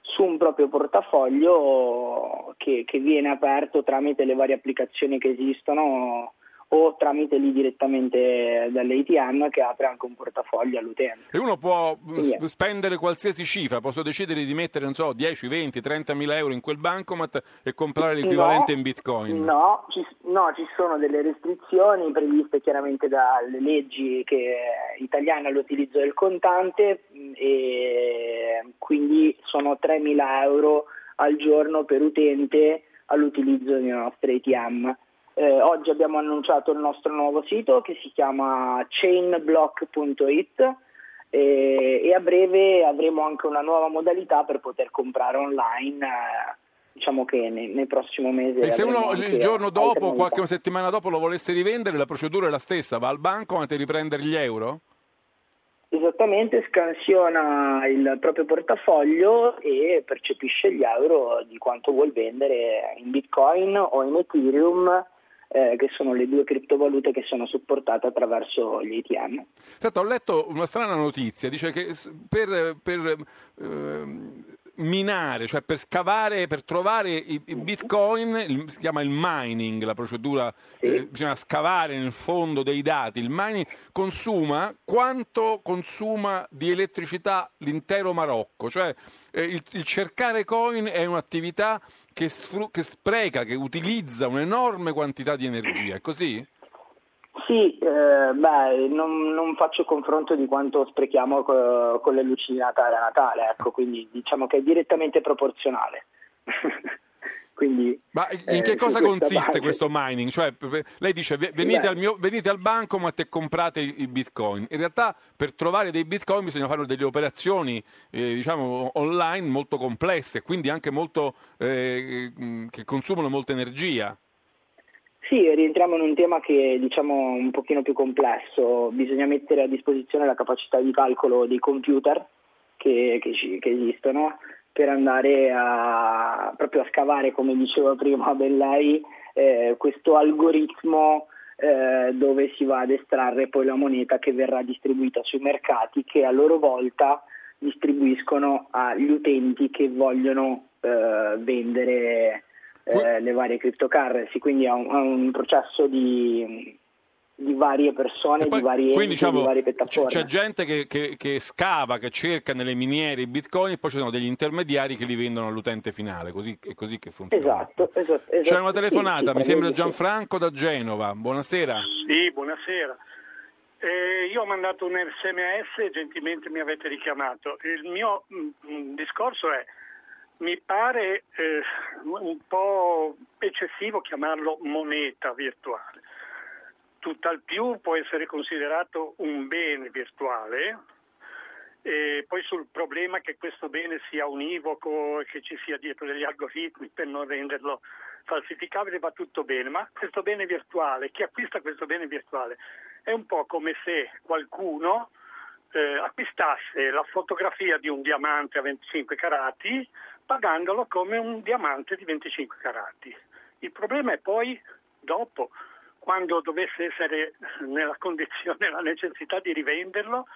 su un proprio portafoglio che, che viene aperto tramite le varie applicazioni che esistono o tramite lì direttamente dall'ATM che apre anche un portafoglio all'utente. E uno può Quindi, spendere qualsiasi cifra, posso decidere di mettere, non so, 10, 20, 30 mila euro in quel bancomat e comprare l'equivalente no, in bitcoin? No ci, no, ci sono delle restrizioni previste chiaramente dalle leggi che, italiane all'utilizzo del contante e quindi sono 3 mila euro al giorno per utente all'utilizzo dei nostri ATM. Eh, oggi abbiamo annunciato il nostro nuovo sito che si chiama chainblock.it e, e, a breve avremo anche una nuova modalità per poter comprare online. Eh, diciamo che nei, nel prossimo mese. E se uno il giorno dopo, qualche settimana dopo, lo volesse rivendere, la procedura è la stessa: va al banco ti riprendere gli euro? Esattamente, scansiona il proprio portafoglio e percepisce gli euro di quanto vuol vendere in bitcoin o in ethereum eh, che sono le due criptovalute che sono supportate attraverso gli ATM. Senta, ho letto una strana notizia, dice che per, per eh, minare, cioè per scavare, per trovare i, i bitcoin, il, si chiama il mining, la procedura, sì. eh, bisogna scavare nel fondo dei dati, il mining consuma quanto consuma di elettricità l'intero Marocco, cioè eh, il, il, cercare coin è un'attività che, sfru- che spreca, che utilizza un'enorme quantità di energia, è così? Sì, eh, beh, non, non, faccio confronto di quanto sprechiamo co- con le luci di Natale a Natale, ecco, quindi diciamo che è direttamente proporzionale. quindi, Ma in che eh, cosa consiste base... questo mining? Cioè, lei dice venite, al mio, venite al bancomat e comprate i bitcoin. In realtà per trovare dei bitcoin bisogna fare delle operazioni eh, diciamo, online molto complesse, quindi anche molto, eh, che consumano molta energia. Sì, rientriamo in un tema che è diciamo un pochino più complesso, bisogna mettere a disposizione la capacità di calcolo dei computer che, che, ci, che esistono per andare a, proprio a scavare, come diceva prima ben lei, eh, questo algoritmo eh, dove si va ad estrarre poi la moneta che verrà distribuita sui mercati che a loro volta distribuiscono agli utenti che vogliono eh, vendere eh, le varie cryptocurrency, quindi è un, è un processo di, di varie persone, Poi, di vari quindi enti, di diciamo, varie c'è, piattaforme. c'è gente che, che- che scava, che cerca nelle miniere i bitcoin e poi ci sono degli intermediari che li vendono all'utente finale, così, è così che funziona. Esatto, esatto, C'è esatto. una telefonata, Sì, sì, mi sembra praticamente sì. Gianfranco da Genova. Buonasera. Sì, buonasera. Eh, io ho mandato un sms e gentilmente mi avete richiamato. Il mio mm, mm, discorso è, mi pare eh, un po' eccessivo chiamarlo moneta virtuale. Tutt'al più può essere considerato un bene virtuale, e poi sul problema che questo bene sia univoco che ci sia dietro degli algoritmi per non renderlo falsificabile va tutto bene, ma questo bene virtuale, chi acquista questo bene virtuale è un po' come se qualcuno eh, acquistasse la fotografia di un diamante a 25 carati pagandolo come un diamante di 25 carati. Il problema è poi dopo, quando dovesse essere nella condizione, la necessità di rivenderlo,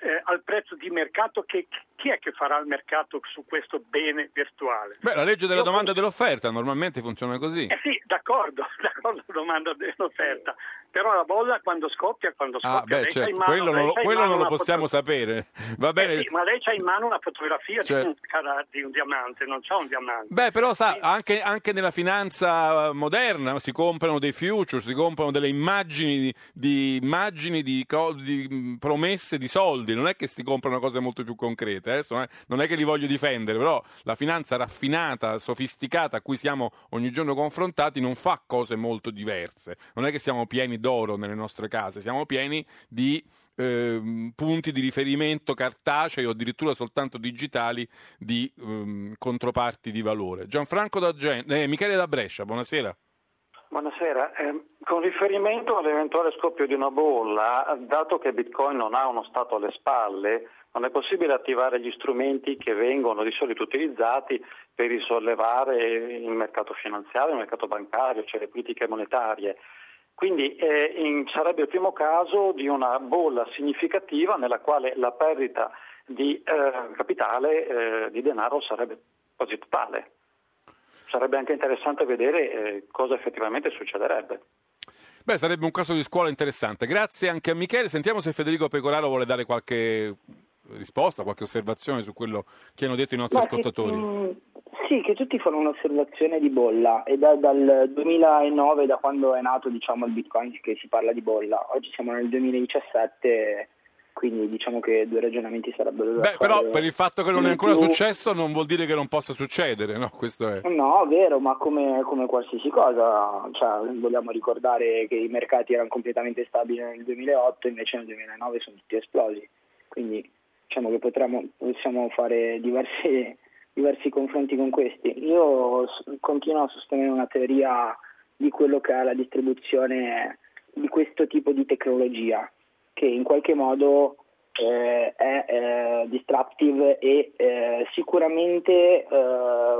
eh, al prezzo di mercato, che, chi è che farà il mercato su questo bene virtuale? Beh, la legge della domanda e dell'offerta normalmente funziona così. Eh sì, d'accordo, d'accordo, domanda dell'offerta. Però la bolla quando scoppia, quando scoppia, Ah, beh, lei certo, in mano, quello lo- quello non lo possiamo sapere. Va Eh bene. sì, ma lei c'ha in mano una fotografia Certo. di, un, di un diamante, non c'ha un diamante. Beh, però sa, anche, anche nella finanza moderna si comprano dei future, si comprano delle immagini di, di immagini di, co- di, mh, promesse di soldi, non è che si comprano cose molto più concrete, adesso non è, non è che li voglio difendere, però la finanza raffinata, sofisticata a cui siamo ogni giorno confrontati non fa cose molto diverse, non è che siamo pieni d'oro nelle nostre case, siamo pieni di ehm, punti di riferimento cartacei o addirittura soltanto digitali di ehm, controparti di valore. Gianfranco da Gen- eh, Michele da Brescia, buonasera. Buonasera, Eh, con riferimento all'eventuale scoppio di una bolla, dato che Bitcoin non ha uno Stato alle spalle, non è possibile attivare gli strumenti che vengono di solito utilizzati per risollevare il mercato finanziario, il mercato bancario, cioè le politiche monetarie. Quindi eh, in- sarebbe il primo caso di una bolla significativa nella quale la perdita di eh, capitale, eh, di denaro sarebbe quasi totale. Sarebbe anche interessante vedere eh, cosa effettivamente succederebbe. Beh, sarebbe un caso di scuola interessante. Grazie anche a Michele. Sentiamo se Federico Pecoraro vuole dare qualche risposta, qualche osservazione su quello che hanno detto i nostri Ma che- ascoltatori. mm, sì, che tutti fanno un'osservazione di bolla e da- dal 2009, da quando è nato diciamo, il Bitcoin, che si parla di bolla. Oggi siamo nel 2017, quindi diciamo che due ragionamenti sarebbero da Beh, però per il fatto che non è ancora più. successo non vuol dire che non possa succedere, no? Questo è. No, vero, ma come, come qualsiasi cosa, cioè, vogliamo ricordare che i mercati erano completamente stabili nel 2008, invece nel 2009 sono tutti esplosi. Quindi diciamo che potremmo, possiamo fare diversi, diversi confronti con questi. Io continuo a sostenere una teoria di quello che è la distribuzione di questo tipo di tecnologia, che in qualche modo eh, è eh, disruptive e eh, sicuramente eh,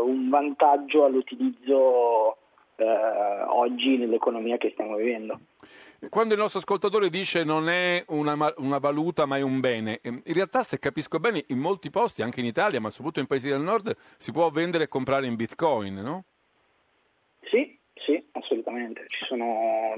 un vantaggio all'utilizzo eh, oggi nell'economia che stiamo vivendo. Quando il nostro ascoltatore dice non è una, una valuta ma è un bene, ehm, in realtà se capisco bene in molti posti, anche in Italia, ma soprattutto in paesi del nord, si può vendere e comprare in bitcoin, no? Sì, sì, assolutamente. Ci sono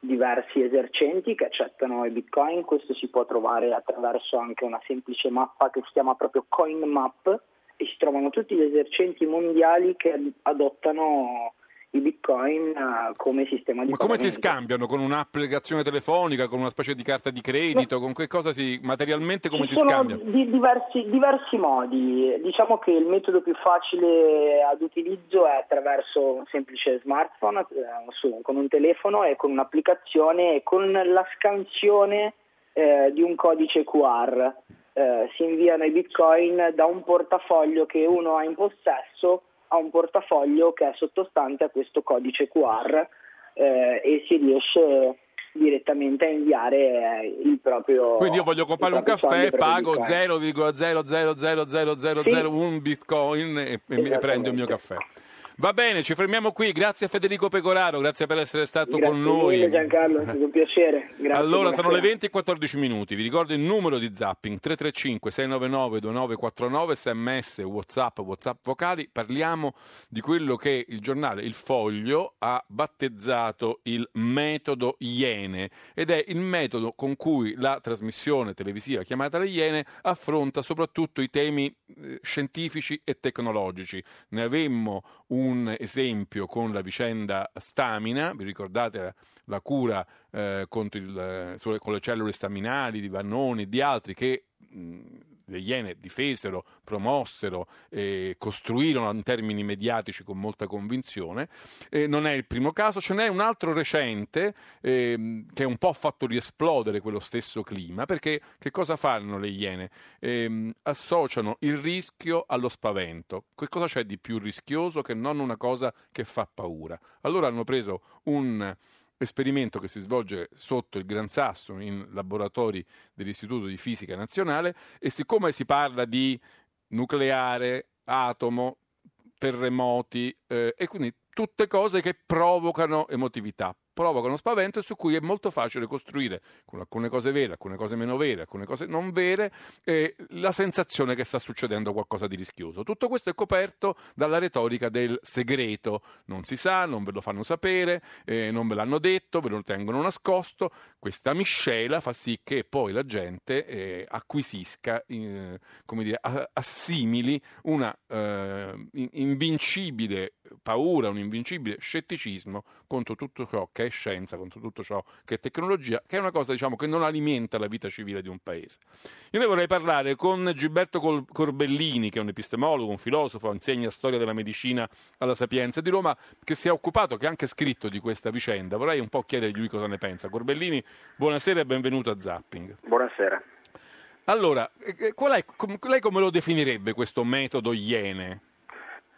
diversi esercenti che accettano i bitcoin, questo si può trovare attraverso anche una semplice mappa che si chiama proprio CoinMap e si trovano tutti gli esercenti mondiali che ad- adottano i bitcoin eh, come sistema di Ma come si pagamento. scambiano? Con un'applicazione telefonica, con una specie di carta di credito? Con che cosa si materialmente come Ci si sono scambiano? di- diversi, diversi modi. Diciamo che il metodo più facile ad utilizzo è attraverso un semplice smartphone, eh, su- con un telefono e con un'applicazione e con la scansione eh, di un codice QR. Eh, si inviano i bitcoin da un portafoglio che uno ha in possesso a un portafoglio che è sottostante a questo codice QR eh, e si riesce direttamente a inviare eh, il proprio Quindi io voglio comprare un caffè, pago Bitcoin. 0,0000001 bitcoin e, e prendo il mio caffè. Va bene, ci fermiamo qui. Grazie a Federico Pecoraro, grazie per essere stato Grazie con noi. mille Giancarlo, è stato un piacere. Grazie, allora, sono le buonasera. 20 e 14 minuti. Vi ricordo il numero di zapping 335 699 2949 sms, whatsapp, whatsapp vocali. Parliamo di quello che il giornale Il Foglio ha battezzato il metodo Iene ed è il metodo con cui la trasmissione televisiva chiamata Le Iene affronta soprattutto i temi eh, scientifici e tecnologici. Ne avemmo un esempio con la vicenda Stamina, vi ricordate la, la cura eh, il, eh, sulle- con le cellule staminali di Vannoni e di altri che mh, le Iene difesero, promossero e costruirono in termini mediatici con molta convinzione. Eh, non è il primo caso, ce n'è un altro recente ehm, che un po' ha fatto riesplodere quello stesso clima, perché che cosa fanno le Iene? Ehm, associano il rischio allo spavento. Che cosa c'è di più rischioso che non una cosa che fa paura? Allora hanno preso un esperimento che si svolge sotto il Gran Sasso in laboratori dell'Istituto di Fisica Nazionale e siccome si parla di nucleare, atomo, terremoti eh, e quindi tutte cose che provocano emotività, provocano spavento e su cui è molto facile costruire con alcune cose vere, alcune cose meno vere, alcune cose non vere, eh, la sensazione che sta succedendo qualcosa di rischioso. Tutto questo è coperto dalla retorica del segreto, non si sa, non ve lo fanno sapere, eh, non ve l'hanno detto, ve lo tengono nascosto. Questa miscela fa sì che poi la gente eh, acquisisca, eh, come dire, assimili una eh, in- invincibile paura, un invincibile scetticismo contro tutto ciò che è scienza, contro tutto ciò che è tecnologia, che è una cosa diciamo, che non alimenta la vita civile di un paese. Io ne vorrei parlare con Gilberto Col- Corbellini, che è un epistemologo, un filosofo, insegna storia della medicina alla Sapienza di Roma, che si è occupato, che ha anche scritto di questa vicenda. Vorrei un po' chiedergli lui cosa ne pensa. Corbellini, buonasera e benvenuto a Zapping. Buonasera. Allora, eh, qual è, com- lei come lo definirebbe questo metodo Iene?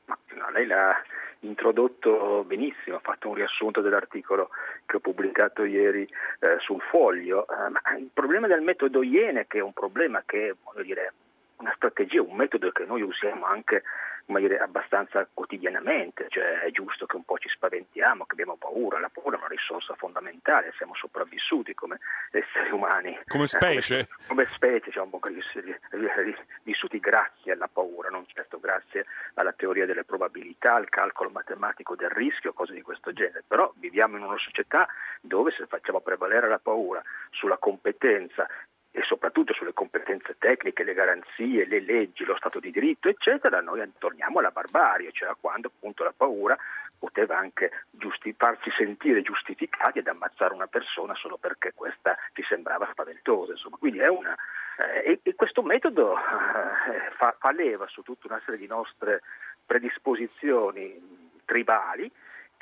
No, lei l'ha introdotto benissimo, ha fatto un riassunto dell'articolo che ho pubblicato ieri eh, sul foglio, Eh, il problema del metodo Iene, che è un problema che, dire, una strategia, un metodo che noi usiamo anche dire, abbastanza quotidianamente, cioè è giusto che un po' ci spaventiamo, che abbiamo paura, la paura è una risorsa fondamentale, siamo sopravvissuti come esseri umani. Come Eh, specie? come, come specie siamo ri- vissuti grazie alla paura, non certo grazie alla teoria delle probabilità, al calcolo matematico del rischio, cose di questo genere, però viviamo in una società dove se facciamo prevalere la paura sulla competenza e soprattutto sulle competenze tecniche, le garanzie, le leggi, lo Stato di diritto, eccetera, noi torniamo alla barbarie, cioè a quando appunto la paura poteva anche giusti- farci sentire giustificati ad ammazzare una persona solo perché questa ci sembrava spaventosa. Insomma. Quindi è una, eh, e, e questo metodo eh, fa, fa leva su tutta una serie di nostre predisposizioni tribali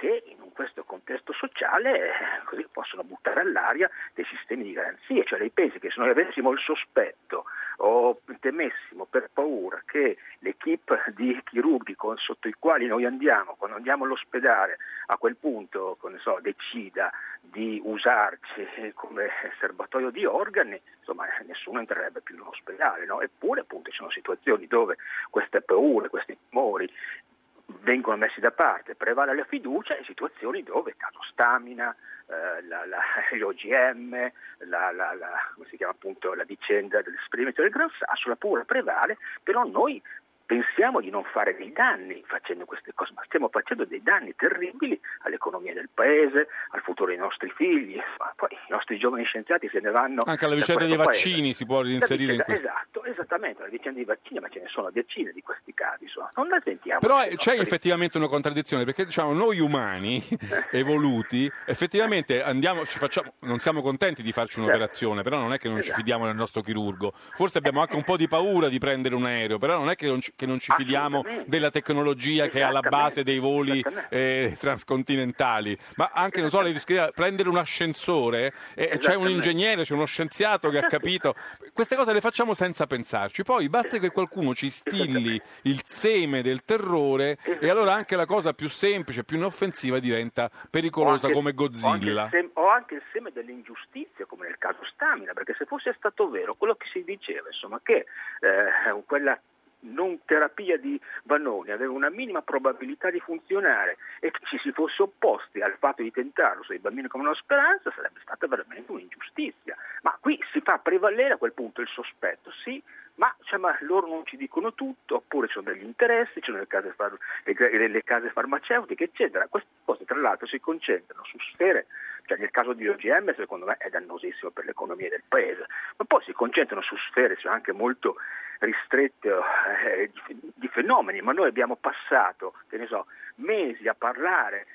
che in questo contesto sociale eh, così possono buttare all'aria dei sistemi di garanzia, cioè lei pensi che se noi avessimo il sospetto o temessimo per paura che l'equipe di chirurghi con- sotto i quali noi andiamo, quando andiamo all'ospedale, a quel punto so, decida di usarci eh, come serbatoio di organi, insomma eh, nessuno entrerebbe più in ospedale, no? eppure appunto ci sono situazioni dove queste paure, questi timori vengono messi da parte, prevale la fiducia in situazioni dove caso stamina, eh, la, la, gli OGM, la, la, la- come si chiama appunto la vicenda dell'esperimento del Gran Sasso, la paura prevale, però noi pensiamo di non fare dei danni facendo queste cose, ma stiamo facendo dei danni terribili all'economia del paese, al futuro dei nostri figli, ma poi i nostri giovani scienziati se ne vanno. Anche alla da vicenda dei questo paese. vaccini si può reinserire in vicenda- questo. Esatto, esattamente, la vicenda dei vaccini, ma ce ne sono decine di questi casi, insomma. non la sentiamo. Però c'è nostri- effettivamente una contraddizione perché diciamo noi umani evoluti effettivamente andiamo, ci facciamo, non siamo contenti di farci un'operazione, però non è che non ci fidiamo del nostro chirurgo. Forse abbiamo anche un po' di paura di prendere un aereo, però non è che non ci, che non ci fidiamo della tecnologia che è alla base dei voli eh, transcontinentali. Ma anche, non so, lei descriveva prendere un ascensore, eh, c'è un ingegnere, c'è uno scienziato che ha capito. Queste cose le facciamo senza pensarci. Poi basta che qualcuno ci stilli il seme del terrore e allora anche la cosa più semplice, più inoffensiva diventa pericolosa anche- come O anche, Godzilla. seme, o anche il seme dell'ingiustizia, come nel caso Stamina, perché se fosse stato vero quello che si diceva, insomma, che eh, quella non terapia di Vanoni aveva una minima probabilità di funzionare e ci si fosse opposti al fatto di tentarlo sui bambini come una speranza, sarebbe stata veramente un'ingiustizia. Ma qui si fa prevalere a quel punto il sospetto, sì, ma, cioè, ma loro non ci dicono tutto, oppure ci sono degli interessi, ci sono le case, far- le, le case farmaceutiche, eccetera. Queste cose tra l'altro si concentrano su sfere cioè nel caso di OGM secondo me è dannosissimo per l'economia del paese, ma poi si concentrano su sfere cioè anche molto ristrette eh, di fenomeni, ma noi abbiamo passato, so, mesi a parlare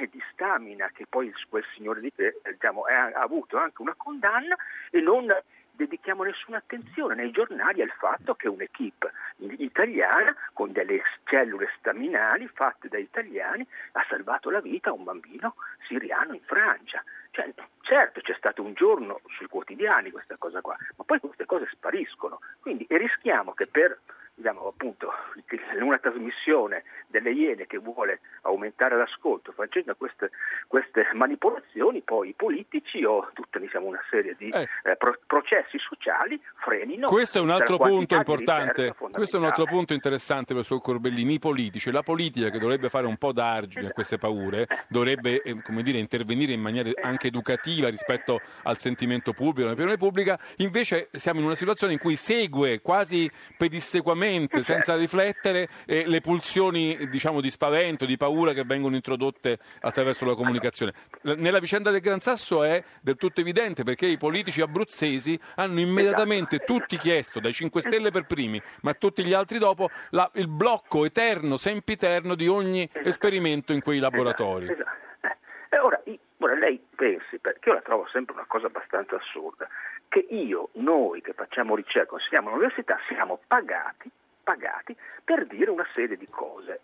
eh, di stamina che poi quel signore di te diciamo, ha avuto anche una condanna e non dedichiamo nessuna attenzione nei giornali al fatto che un'equipe italiana con delle cellule staminali fatte da italiani ha salvato la vita a un bambino siriano in Francia. Cioè, certo c'è stato un giorno sui quotidiani questa cosa qua, ma poi queste cose spariscono. Quindi rischiamo che per diciamo, appunto, una trasmissione delle Iene che vuole aumentare l'ascolto facendo queste, queste manipolazioni, poi i politici o tutta diciamo, una serie di eh. Eh, pro- processi sociali frenino. Questo è un altro punto importante, questo è un altro punto interessante per il suo Corbellini, i politici, la politica che dovrebbe fare un po' d'argine a queste paure, dovrebbe eh, dire, intervenire in maniera anche educativa rispetto al sentimento pubblico, all'opinione pubblica, invece siamo in una situazione in cui segue quasi pedissequamente velocemente, senza riflettere, eh, le pulsioni diciamo, di spavento, di paura che vengono introdotte attraverso la comunicazione. Nella vicenda del Gran Sasso è del tutto evidente perché i politici abruzzesi hanno immediatamente tutti chiesto, dai 5 Stelle per primi, ma tutti gli altri dopo, la, il blocco eterno, sempiterno di ogni esperimento in quei laboratori. Esatto, esatto. Eh, ora, ora, lei pensi, perché io la trovo sempre una cosa abbastanza assurda, che io, noi che facciamo ricerca, consigliamo all'università, siamo pagati, pagati per dire una serie di cose.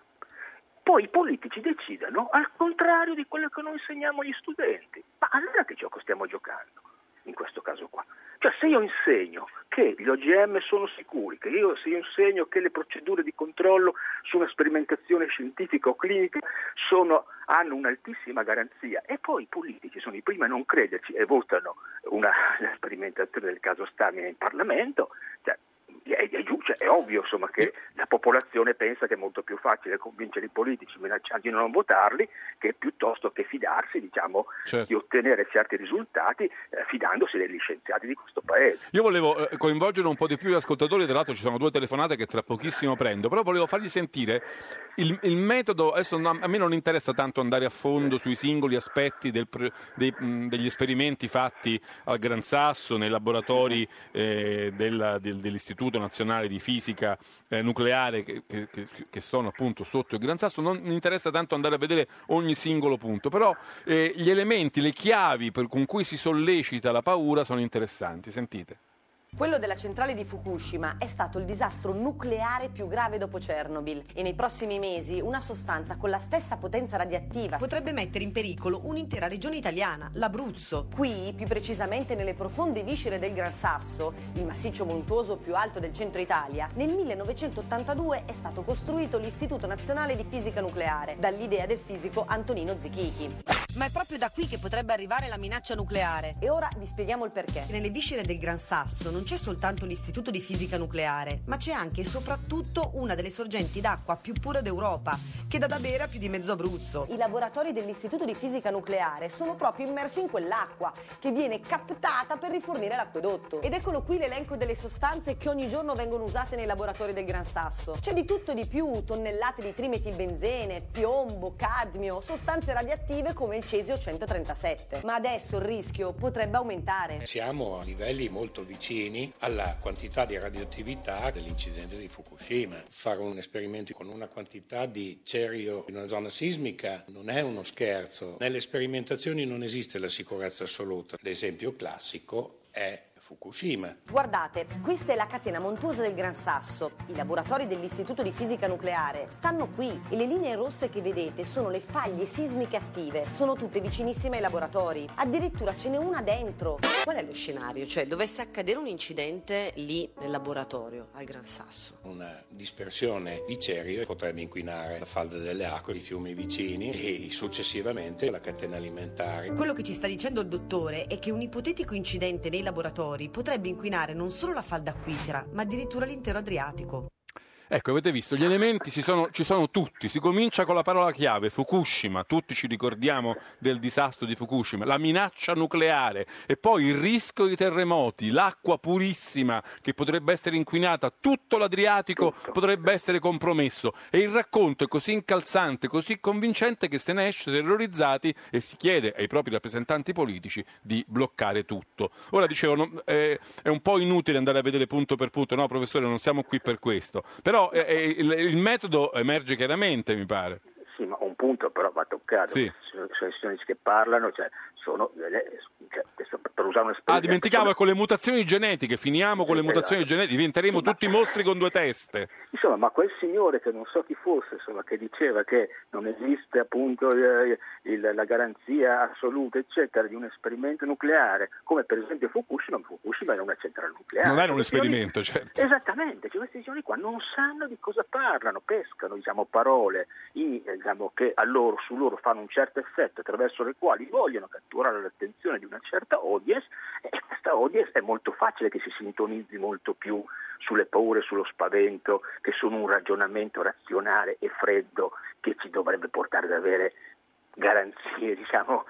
Poi i politici decidano al contrario di quello che noi insegniamo agli studenti. Ma allora che gioco stiamo giocando in questo caso qua? Cioè se io insegno che gli OGM sono sicuri, che io, se io insegno che le procedure di controllo su una sperimentazione scientifica o clinica sono, hanno un'altissima garanzia e poi i politici sono i primi a non crederci e votano una sperimentazione del caso Stamina in Parlamento, cioè, è, è, cioè, è, ovvio insomma, che la popolazione pensa che è molto più facile convincere i politici minacciando di non votarli che piuttosto che fidarsi diciamo, certo. di ottenere certi risultati eh, fidandosi degli scienziati di questo paese. Io volevo eh, coinvolgere un po' di più gli ascoltatori, tra l'altro ci sono due telefonate che tra pochissimo prendo, però volevo fargli sentire il, il metodo, adesso a me non interessa tanto andare a fondo sui singoli aspetti del, dei, degli esperimenti fatti al Gran Sasso, nei laboratori eh, della, del, dell'Istituto Nazionale di Fisica eh, Nucleare che, che, che, sono appunto sotto il Gran Sasso, non mi interessa tanto andare a vedere ogni singolo punto, però eh, gli elementi, le chiavi per, con cui si sollecita la paura sono interessanti, sentite. Quello della centrale di Fukushima è stato il disastro nucleare più grave dopo Chernobyl e nei prossimi mesi una sostanza con la stessa potenza radioattiva potrebbe mettere in pericolo un'intera regione italiana, l'Abruzzo. Qui, più precisamente nelle profonde viscere del Gran Sasso, il massiccio montuoso più alto del centro Italia, nel 1982 è stato costruito l'Istituto Nazionale di Fisica Nucleare, dall'idea del fisico Antonino Zichichi. Ma è proprio da qui che potrebbe arrivare la minaccia nucleare. E ora vi spieghiamo il perché. Nelle viscere del Gran Sasso non c'è soltanto l'Istituto di Fisica Nucleare, ma c'è anche e soprattutto una delle sorgenti d'acqua più pure d'Europa, che dà da bere a più di mezzo Abruzzo. I laboratori dell'Istituto di Fisica Nucleare sono proprio immersi in quell'acqua, che viene captata per rifornire l'acquedotto. Ed eccolo qui l'elenco delle sostanze che ogni giorno vengono usate nei laboratori del Gran Sasso. C'è di tutto di più, tonnellate di trimetilbenzene, piombo, cadmio, sostanze radioattive come il cesio 137. Ma adesso il rischio potrebbe aumentare. Siamo a livelli molto vicini alla quantità di radioattività dell'incidente di Fukushima. Fare un esperimento con una quantità di cerio in una zona sismica non è uno scherzo. Nelle sperimentazioni non esiste la sicurezza assoluta. L'esempio classico è Fukushima. Guardate, questa è la catena montuosa del Gran Sasso. I laboratori dell'Istituto di Fisica Nucleare stanno qui e le linee rosse che vedete sono le faglie sismiche attive. Sono tutte vicinissime ai laboratori. Addirittura ce n'è una dentro. Qual è lo scenario? Cioè, dovesse accadere un incidente lì nel laboratorio, al Gran Sasso? Una dispersione di cerio potrebbe inquinare la falda delle acque, i fiumi vicini e successivamente la catena alimentare. Quello che ci sta dicendo il dottore è che un ipotetico incidente nei laboratori potrebbe inquinare non solo la falda acquifera, ma addirittura l'intero Adriatico. Ecco, avete visto, gli elementi ci sono, ci sono tutti. Si comincia con la parola chiave, Fukushima, tutti ci ricordiamo del disastro di Fukushima, la minaccia nucleare e poi il rischio di terremoti, l'acqua purissima che potrebbe essere inquinata, tutto l'Adriatico potrebbe essere compromesso. E il racconto è così incalzante, così convincente che se ne esce terrorizzati e si chiede ai propri rappresentanti politici di bloccare tutto. Ora dicevo, no, eh, è un po' inutile andare a vedere punto per punto, no professore, non siamo qui per questo, però eh, eh, il, il, metodo emerge chiaramente, mi pare. Sì, punto però va toccato. Sì. Sono che parlano, cioè, sono delle, cioè, per usare un'espressione... Ah, dimenticavo, sono... con le mutazioni genetiche, finiamo con le Esatto. mutazioni genetiche, diventeremo tutti mostri con due teste. Insomma, ma quel signore che non so chi fosse, insomma, che diceva che non esiste appunto eh, il- la garanzia assoluta, eccetera, di un esperimento nucleare, come per esempio Fukushima, Fukushima era una centrale nucleare. Non era un Questi signori- esperimento, certo. Esattamente, cioè questi signori qua non sanno di cosa parlano, pescano diciamo, parole i- eh, diciamo, che a loro, su loro fanno un certo effetto, attraverso le quali vogliono catturare l'attenzione di una certa audience e questa audience è molto facile che si sintonizzi molto più sulle paure, sullo spavento, che sono un ragionamento razionale e freddo che ci dovrebbe portare ad avere garanzie diciamo,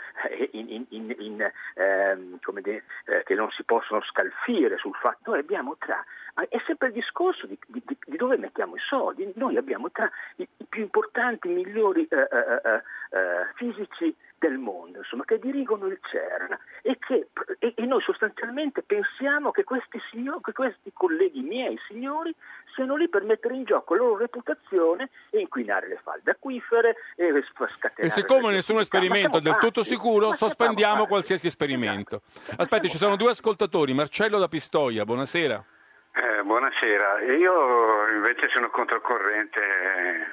in- in- in- ehm, dire, eh, che non si possono scalfire sul fatto. Noi abbiamo tra è sempre il discorso di, di- di- dove mettiamo i soldi noi abbiamo tra i, i più importanti i migliori eh, eh, eh, eh, fisici del mondo insomma, che dirigono il CERN e, che, e, e noi sostanzialmente pensiamo che questi, signori, che questi colleghi miei signori siano lì per mettere in gioco la loro reputazione e inquinare le falde acquifere e scatenare E siccome nessun esperimento è del tutto sicuro, sospendiamo qualsiasi esperimento. Aspetti, ci sono due ascoltatori. Marcello da Pistoia, buonasera. Eh, buonasera, io invece sono controcorrente eh,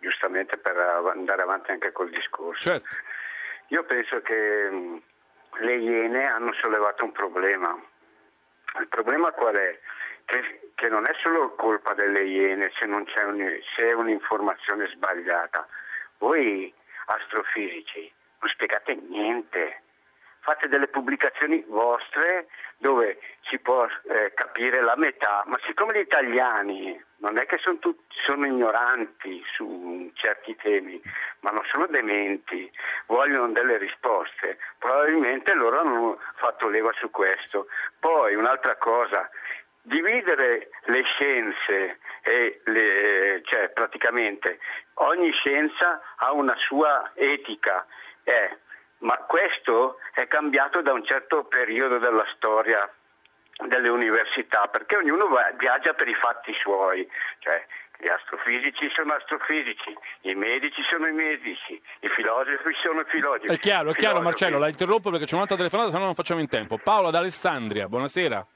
giustamente per andare avanti anche col discorso. Certo. Io penso che mh, le Iene hanno sollevato un problema. Il problema qual è? Che, che non è solo colpa delle Iene se, non c'è un- se è un'informazione sbagliata. Voi astrofisici non spiegate niente fate delle pubblicazioni vostre dove si può eh, capire la metà, ma siccome gli italiani non è che sono, tutti, sono ignoranti su certi temi, ma non sono dementi, vogliono delle risposte, probabilmente loro hanno fatto leva su questo. Poi un'altra cosa, dividere le scienze le, cioè praticamente ogni scienza ha una sua etica. eh, ma questo è cambiato da un certo periodo della storia delle università, perché ognuno va- viaggia per i fatti suoi, cioè gli astrofisici sono astrofisici, i medici sono i medici, i filosofi sono i filosofi. È chiaro, è chiaro. Marcello, la interrompo perché c'è un'altra telefonata, se no non facciamo in tempo. Paola da Alessandria, buonasera.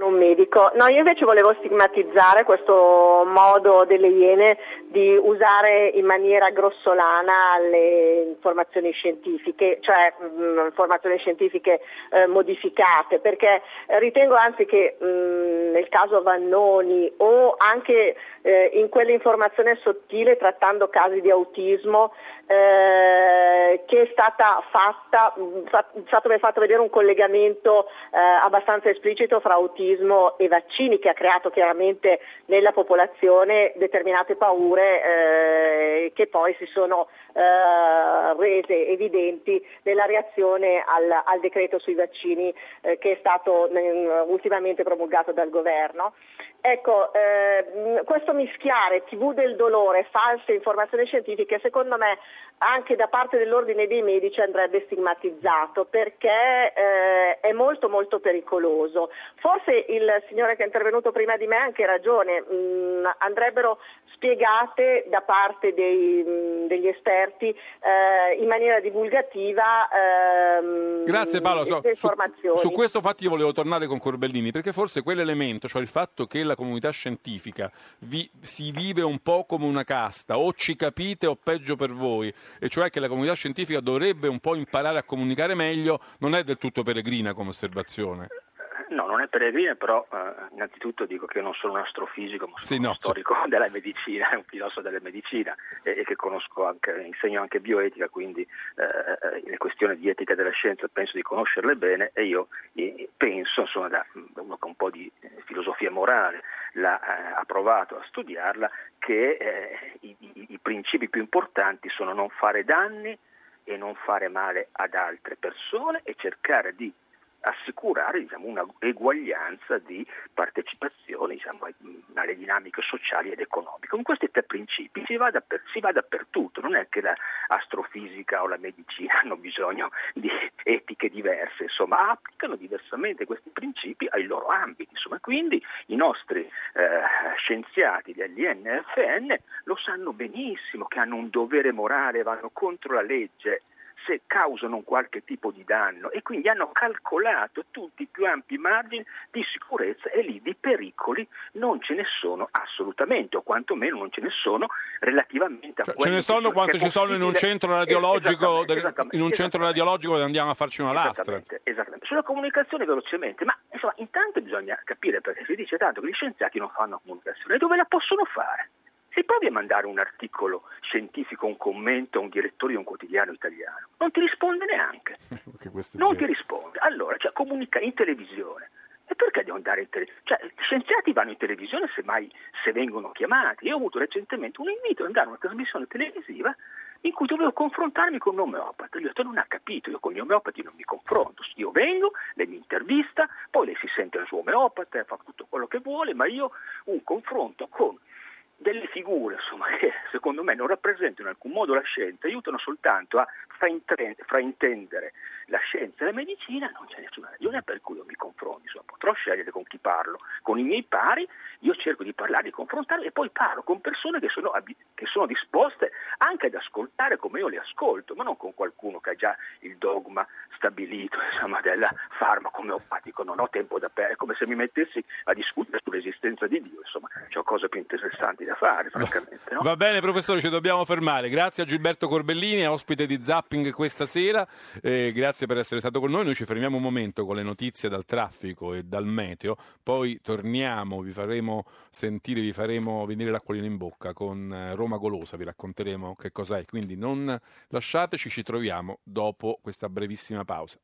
Sono un medico. No, io invece volevo stigmatizzare questo modo delle Iene di usare in maniera grossolana le informazioni scientifiche, cioè mh, informazioni scientifiche eh, modificate, perché ritengo anzi che mh, nel caso Vannoni o anche eh, in quell'informazione sottile trattando casi di autismo eh, che è stata fatta, è stato fatto vedere un collegamento eh, abbastanza esplicito fra autismo e vaccini che ha creato chiaramente nella popolazione determinate paure eh, che poi si sono eh, rese evidenti nella reazione al, al decreto sui vaccini eh, che è stato mm, ultimamente promulgato dal governo. Ecco, ehm, questo mischiare TV del dolore, false informazioni scientifiche, secondo me anche da parte dell'ordine dei medici andrebbe stigmatizzato perché eh, è molto molto pericoloso. Forse il signore che è intervenuto prima di me ha anche ragione, mh, andrebbero spiegate da parte dei, mh, degli esperti eh, in maniera divulgativa ehm, Grazie Paolo. So- su, informazioni. su questo infatti io volevo tornare con Corbellini, perché forse quell'elemento, cioè il fatto che la comunità scientifica vi- si vive un po' come una casta, o ci capite o peggio per voi, e cioè che la comunità scientifica dovrebbe un po' imparare a comunicare meglio, non è del tutto peregrina come osservazione. No, non è peregrina, però eh, innanzitutto dico che io non sono un astrofisico, ma sono Sì, uno no, storico della medicina, un filosofo della medicina e, e che conosco anche, insegno anche bioetica, quindi eh, le questioni di etica della scienza penso di conoscerle bene e io eh, penso, insomma, da, uno che un po' di eh, filosofia morale l'ha eh, approvato a studiarla, che eh, i, i- i principi più importanti sono non fare danni e non fare male ad altre persone e cercare di assicurare diciamo, una eguaglianza di partecipazione diciamo, alle dinamiche sociali ed economiche. Con questi tre principi si va, dapper- si va dappertutto, non è che l'astrofisica o la medicina hanno bisogno di etiche diverse, insomma, applicano diversamente questi principi ai loro ambiti. Insomma. Quindi i nostri eh, scienziati dell'INFN lo sanno benissimo che hanno un dovere morale, vanno contro la legge se causano un qualche tipo di danno e quindi hanno calcolato tutti i più ampi margini di sicurezza e lì di pericoli non ce ne sono assolutamente o quantomeno non ce ne sono relativamente a Cioè, ce quelli ne che sono quanto ci sono in un centro radiologico, Esattamente, del- esattamente, in un centro radiologico dove andiamo a farci una lastra. Esattamente, esattamente. Sulla comunicazione velocemente, ma insomma intanto bisogna capire perché si dice tanto che gli scienziati non fanno comunicazione, dove la possono fare? Si provi a mandare un articolo scientifico, un commento a un direttore di un quotidiano italiano, non ti risponde neanche, non ti risponde. Allora, cioè, comunica in televisione. E perché devo andare in televisione? Cioè, gli scienziati vanno in televisione se mai se vengono chiamati. Io ho avuto recentemente un invito ad andare a una trasmissione televisiva in cui dovevo confrontarmi con un omeopata. Gli ho detto non ha capito, io con gli omeopati non mi confronto. Io vengo, lei mi intervista, poi lei si sente il suo omeopata, fa tutto quello che vuole, ma io un confronto con delle figure insomma, che secondo me non rappresentano in alcun modo la scienza, aiutano soltanto a fraintendere la scienza e la medicina, non c'è nessuna ragione per cui io mi confronto, insomma, potrò scegliere con chi parlo, con i miei pari, io cerco di parlare, di confrontarli e poi parlo con persone che sono, che sono disposte anche ad ascoltare come io le ascolto, ma non con qualcuno che ha già il dogma stabilito insomma, del farmaco omeopatico, non ho tempo da perdere, è come se mi mettessi a discutere sull'esistenza di Dio, insomma, ho cose più interessanti da fare, francamente. No? Va bene professore, ci dobbiamo fermare. Grazie a Gilberto Corbellini, ospite di Zapping questa sera. Eh, grazie per essere stato con noi. Noi ci fermiamo un momento con le notizie dal traffico e dal meteo, poi torniamo, vi faremo sentire, vi faremo venire l'acquolina in bocca con eh, Roma Golosa, vi racconteremo che cos'è. Quindi non lasciateci, ci troviamo dopo questa brevissima pausa.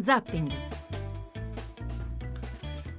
Zapping.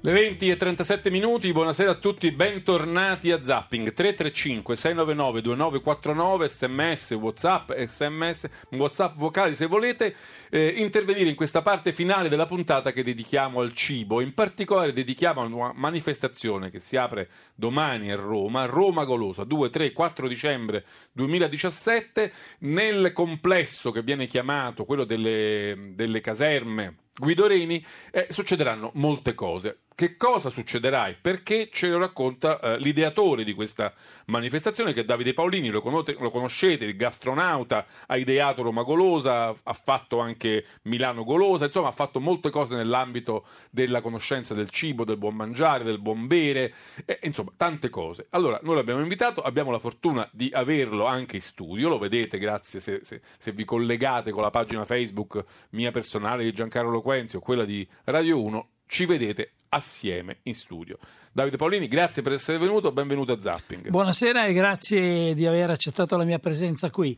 Le 20 e 37 minuti, buonasera a tutti, bentornati a Zapping. 335 699 2949 sms, whatsapp, sms, whatsapp vocali se volete eh, intervenire in questa parte finale della puntata che dedichiamo al cibo, in particolare dedichiamo a una manifestazione che si apre domani a Roma, Roma Golosa 2, 3, 4 dicembre 2017 nel complesso che viene chiamato quello delle, delle caserme Guido Reni, eh, succederanno molte cose. Che cosa succederà e perché ce lo racconta eh, l'ideatore di questa manifestazione che è Davide Paolini, lo, conote- lo conoscete, il gastronauta, ha ideato Roma Golosa, ha fatto anche Milano Golosa, insomma ha fatto molte cose nell'ambito della conoscenza del cibo, del buon mangiare, del buon bere, eh, insomma tante cose. Allora noi l'abbiamo invitato, abbiamo la fortuna di averlo anche in studio, lo vedete grazie se, se- se vi collegate con la pagina Facebook mia personale di Giancarlo Loquenzi o quella di Radio 1, ci vedete assieme in studio. Davide Paolini, grazie per essere venuto, benvenuto a Zapping. Buonasera e grazie di aver accettato la mia presenza qui.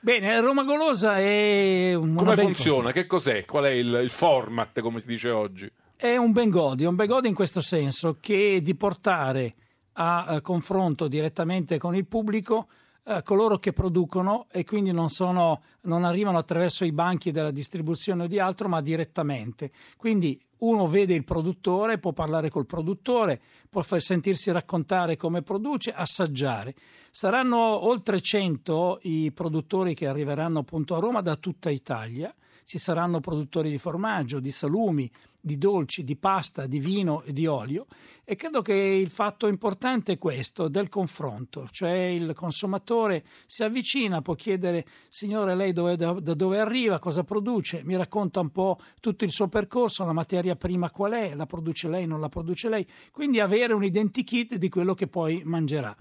Bene, Roma Golosa è un, Come ben- funziona? Che cos'è? Qual è il, il format, come si dice oggi? È un bengodi, un bengodi in questo senso che di portare a eh, confronto direttamente con il pubblico eh, coloro che producono e quindi non, sono, non arrivano attraverso i banchi della distribuzione o di altro, ma direttamente. Quindi uno vede il produttore, può parlare col produttore, può far sentirsi raccontare come produce, assaggiare. Saranno oltre 100 i produttori che arriveranno appunto a Roma da tutta Italia. Ci saranno produttori di formaggio, di salumi, di dolci, di pasta, di vino e di olio e credo che il fatto importante è questo del confronto, cioè il consumatore si avvicina, può chiedere signore lei dove, da, da dove arriva, cosa produce, mi racconta un po' tutto il suo percorso, la materia prima qual è, la produce lei, non la produce lei, quindi avere un identikit di quello che poi mangerà.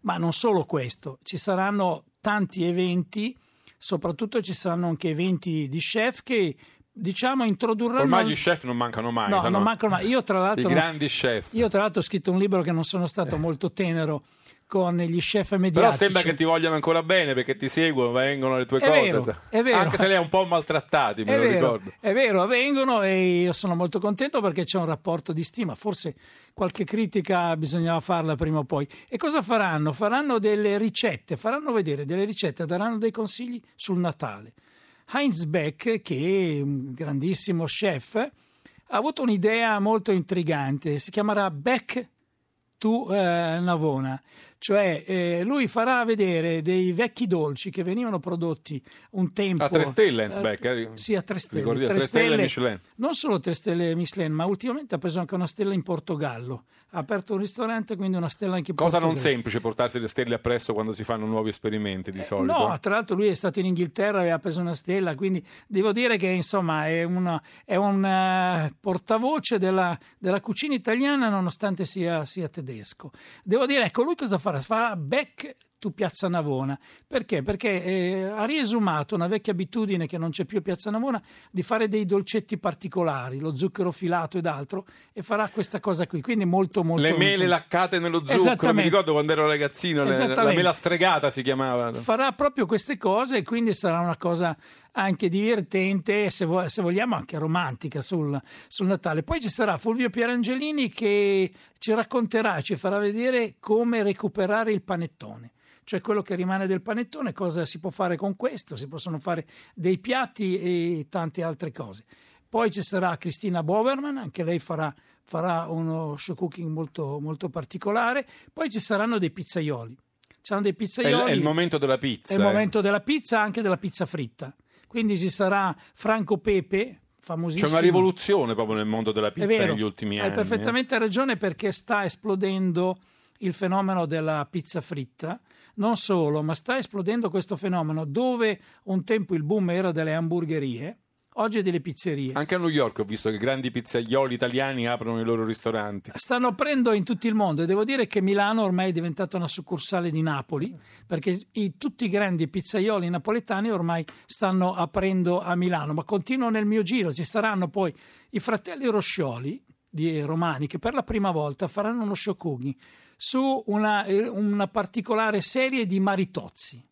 Ma non solo questo, ci saranno tanti eventi, soprattutto ci saranno anche eventi di chef che diciamo introdurranno Ormai gli chef non mancano mai. No, non mancano mai. Io tra I l'altro grandi chef. io tra l'altro ho scritto un libro che non sono stato molto tenero con gli chef Però mediatici. sembra che ti vogliano ancora bene perché ti seguono, vengono le tue È cose. vero, è vero. Anche se lei è un po' maltrattati, me È lo vero, ricordo. è vero, avvengono e io sono molto contento perché c'è un rapporto di stima. Forse qualche critica bisognava farla prima o poi. E cosa faranno? Faranno delle ricette, faranno vedere delle ricette, daranno dei consigli sul Natale. Heinz Beck, che è un grandissimo chef, ha avuto un'idea molto intrigante. Si chiamerà Beck to eh, Navona. Cioè, eh, lui farà vedere dei vecchi dolci che venivano prodotti un tempo. A tre stelle, Heinz eh, eh? Sì, a tre stelle. Ricordi, Tre tre stelle Michelin. Non solo tre stelle Michelin, ma ultimamente ha preso anche una stella in Portogallo. Ha aperto un ristorante, quindi una stella anche in Cosa non Portogallo. semplice portarsi le stelle appresso quando si fanno nuovi esperimenti di solito. Eh, No, tra l'altro lui è stato in Inghilterra e aveva preso una stella, quindi devo dire che insomma è, una- è un portavoce della, della cucina italiana nonostante sia, sia tedesco. Devo dire, ecco, lui cosa farà? Farà back to Piazza Navona. Perché? Perché eh, ha riesumato una vecchia abitudine che non c'è più a Piazza Navona di fare dei dolcetti particolari, lo zucchero filato ed altro, e farà questa cosa qui. Quindi molto, molto... le mele laccate nello zucchero, mi ricordo quando ero ragazzino, la mela stregata si chiamava. farà proprio queste cose e quindi sarà una cosa anche divertente e se, vo- se vogliamo anche romantica sul, sul Natale. Poi ci sarà Fulvio Pierangelini che ci racconterà, ci farà vedere come recuperare il panettone. Cioè quello che rimane del panettone, cosa si può fare con questo? Si possono fare dei piatti e tante altre cose. Poi ci sarà Cristina Boverman, anche lei farà, farà uno show cooking molto, molto particolare. Poi ci saranno dei pizzaioli. Ci saranno dei È il, pizzaioli. è il momento della pizza. È il eh. momento della pizza, anche della pizza fritta. Quindi ci sarà Franco Pepe, famosissimo. C'è una rivoluzione proprio nel mondo della pizza vero, negli ultimi hai anni. eh. perfettamente ragione perché sta esplodendo il fenomeno della pizza fritta. Non solo, ma sta esplodendo questo fenomeno dove un tempo il boom era delle hamburgerie, oggi è delle pizzerie. Anche a New York ho visto che grandi pizzaioli italiani aprono i loro ristoranti. Stanno aprendo in tutto il mondo e devo dire che Milano ormai è diventata una succursale di Napoli perché i- tutti i grandi pizzaioli napoletani ormai stanno aprendo a Milano, ma continuo nel mio giro, ci saranno poi i fratelli Roscioli di Romani che per la prima volta faranno uno cooking su una, eh, una particolare serie di maritozzi.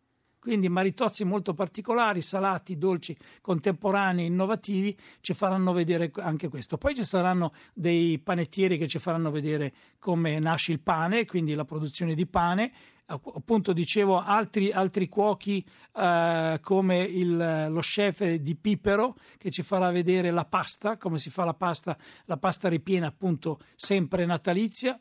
Quindi maritozzi molto particolari, salati, dolci, contemporanei, innovativi, ci faranno vedere anche questo. Poi ci saranno dei panettieri che ci faranno vedere come nasce il pane, quindi la produzione di pane. Appunto dicevo altri, altri cuochi eh, come il- lo chef di Pipero che ci farà vedere la pasta, come si fa la pasta, la pasta ripiena appunto sempre natalizia.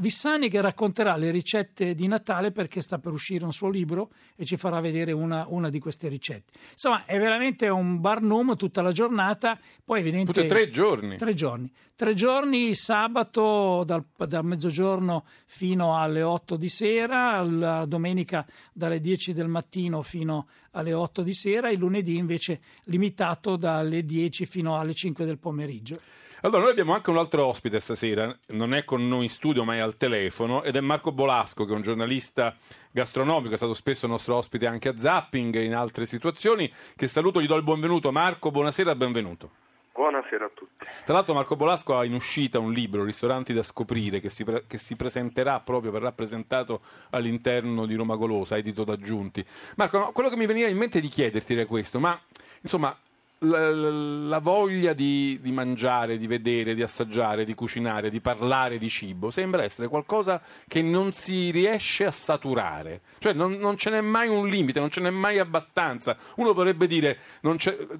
Vissani che racconterà le ricette di Natale perché sta per uscire un suo libro e ci farà vedere una, una di queste ricette. Insomma, è veramente un barnum tutta la giornata. Poi, evidente, Tutti e tre giorni. Tre giorni. Tre giorni, sabato dal, dal mezzogiorno fino alle 8 di sera, la domenica dalle 10 del mattino fino alle 8 di sera, il lunedì invece limitato dalle 10 fino alle 5 del pomeriggio. Allora, noi abbiamo anche un altro ospite stasera, non è con noi in studio ma è al telefono, ed è Marco Bolasco, che è un giornalista gastronomico, è stato spesso nostro ospite anche a Zapping e in altre situazioni, che saluto, gli do il benvenuto. Marco, buonasera, benvenuto. Buonasera a tutti. Tra l'altro Marco Bolasco ha in uscita un libro, Ristoranti da scoprire, che si, pre- che si presenterà proprio, verrà presentato all'interno di Roma Golosa, edito da Giunti. Marco, no, quello che mi veniva in mente di chiederti era questo, ma insomma la, la- voglia di, di mangiare, di vedere, di assaggiare, di cucinare, di parlare di cibo sembra essere qualcosa che non si riesce a saturare, cioè non, non ce n'è mai un limite, non ce n'è mai abbastanza. Uno potrebbe dire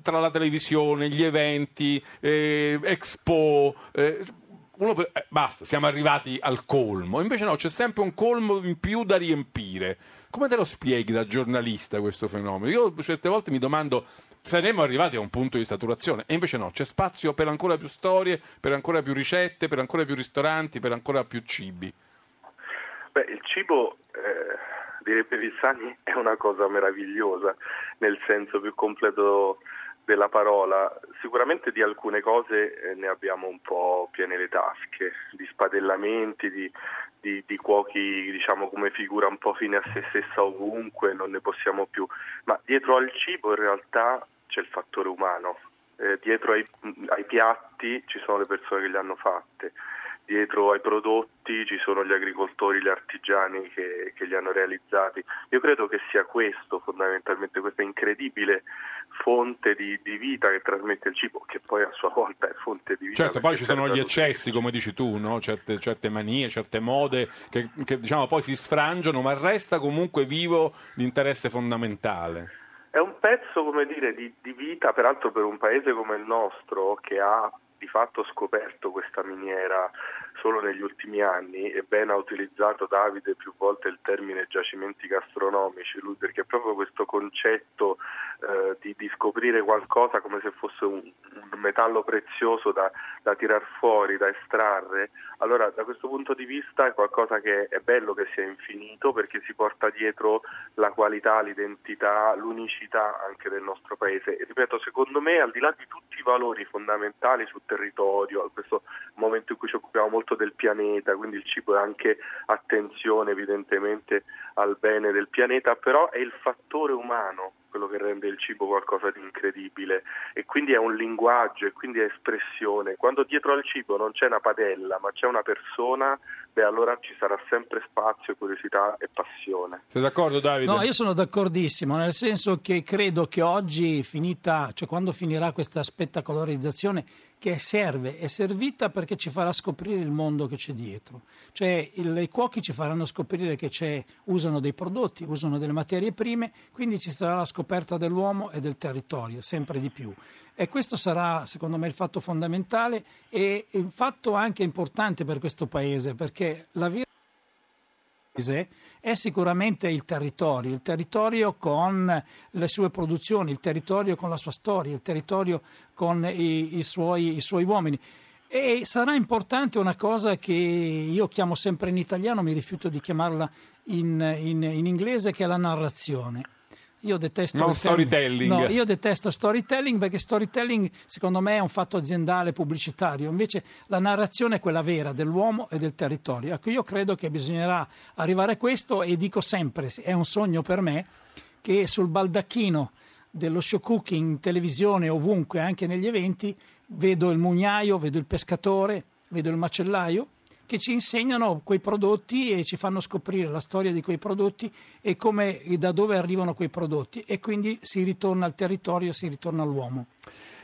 tra la televisione, gli eventi, eh, Expo. eh, per- eh, basta, siamo arrivati al colmo. Invece no, c'è sempre un colmo in più da riempire. Come te lo spieghi da giornalista questo fenomeno? Io certe volte mi domando, saremmo arrivati a un punto di saturazione e invece no, c'è spazio per ancora più storie, per ancora più ricette, per ancora più ristoranti, per ancora più cibi. Beh, il cibo, eh, direbbe Vissani, è una cosa meravigliosa nel senso più completo della parola, sicuramente di alcune cose eh, ne abbiamo un po' piene le tasche, di spadellamenti, di, di, di, cuochi diciamo come figura un po' fine a se stessa ovunque, non ne possiamo più, ma dietro al cibo in realtà c'è il fattore umano, eh, dietro ai, ai piatti ci sono le persone che li hanno fatte dietro ai prodotti ci sono gli agricoltori, gli artigiani che, che, li hanno realizzati. Io credo che sia questo fondamentalmente, questa incredibile fonte di, di, vita che trasmette il cibo, che poi a sua volta è fonte di vita. Certo, poi ci sono gli eccessi, come dici tu, no? certe, certe, manie, certe mode che, che diciamo, poi si sfrangiano, ma resta comunque vivo l'interesse fondamentale. È un pezzo, come dire, di, di vita, peraltro per un paese come il nostro, che ha di fatto scoperto questa miniera solo negli ultimi anni e ben ha utilizzato Davide più volte il termine giacimenti gastronomici, lui perché proprio questo concetto eh, di, di, scoprire qualcosa come se fosse un, un metallo prezioso da, da tirar fuori, da estrarre, allora da questo punto di vista è qualcosa che è bello che sia infinito perché si porta dietro la qualità, l'identità, l'unicità anche del nostro paese. E ripeto, secondo me al di là di tutti i valori fondamentali sul territorio, a questo momento in cui ci occupiamo molto del pianeta, quindi il cibo è anche attenzione evidentemente al bene del pianeta, però è il fattore umano quello che rende il cibo qualcosa di incredibile e quindi è un linguaggio e quindi è espressione. Quando dietro al cibo non c'è una padella ma c'è una persona, beh allora ci sarà sempre spazio, curiosità e passione. Sei d'accordo Davide? No, io sono d'accordissimo, nel senso che credo che oggi finita, cioè quando finirà questa spettacolarizzazione che serve, è servita perché ci farà scoprire il mondo che c'è dietro. Cioè il, i cuochi ci faranno scoprire che c'è, usano dei prodotti, usano delle materie prime, quindi ci sarà la scoperta dell'uomo e del territorio, sempre di più. E questo sarà, secondo me, il fatto fondamentale e il fatto anche importante per questo Paese, perché la vera è sicuramente il territorio, il territorio con le sue produzioni, il territorio con la sua storia, il territorio con i, i, suoi, i suoi uomini. E sarà importante una cosa che io chiamo sempre in italiano, mi rifiuto di chiamarla in, in, in inglese, che è la narrazione. Io detesto non storytelling. No, io detesto storytelling perché storytelling secondo me è un fatto aziendale pubblicitario, invece la narrazione è quella vera dell'uomo e del territorio. Ecco, io credo che bisognerà arrivare a questo e dico sempre, è un sogno per me che sul baldacchino dello show cooking in televisione ovunque, anche negli eventi, vedo il mugnaio, vedo il pescatore, vedo il macellaio che ci insegnano quei prodotti e ci fanno scoprire la storia di quei prodotti e, come, e da dove arrivano quei prodotti e quindi si ritorna al territorio, si ritorna all'uomo.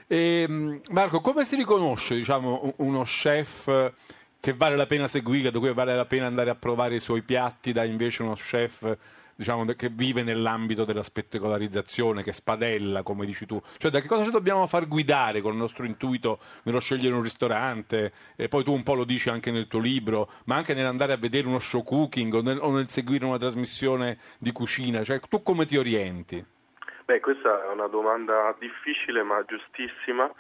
E, ehm, Marco, come si riconosce diciamo, uno chef che vale la pena seguire, da cui vale la pena andare a provare i suoi piatti, da invece uno chef diciamo, che vive nell'ambito della spettacolarizzazione, che spadella, come dici tu. Cioè, da che cosa ci dobbiamo far guidare con il nostro intuito nello scegliere un ristorante? E poi tu un po' lo dici anche nel tuo libro, ma anche nell'andare a vedere uno show cooking o nel, o nel seguire una trasmissione di cucina. Cioè, tu come ti orienti? Beh, questa è una domanda difficile ma giustissima.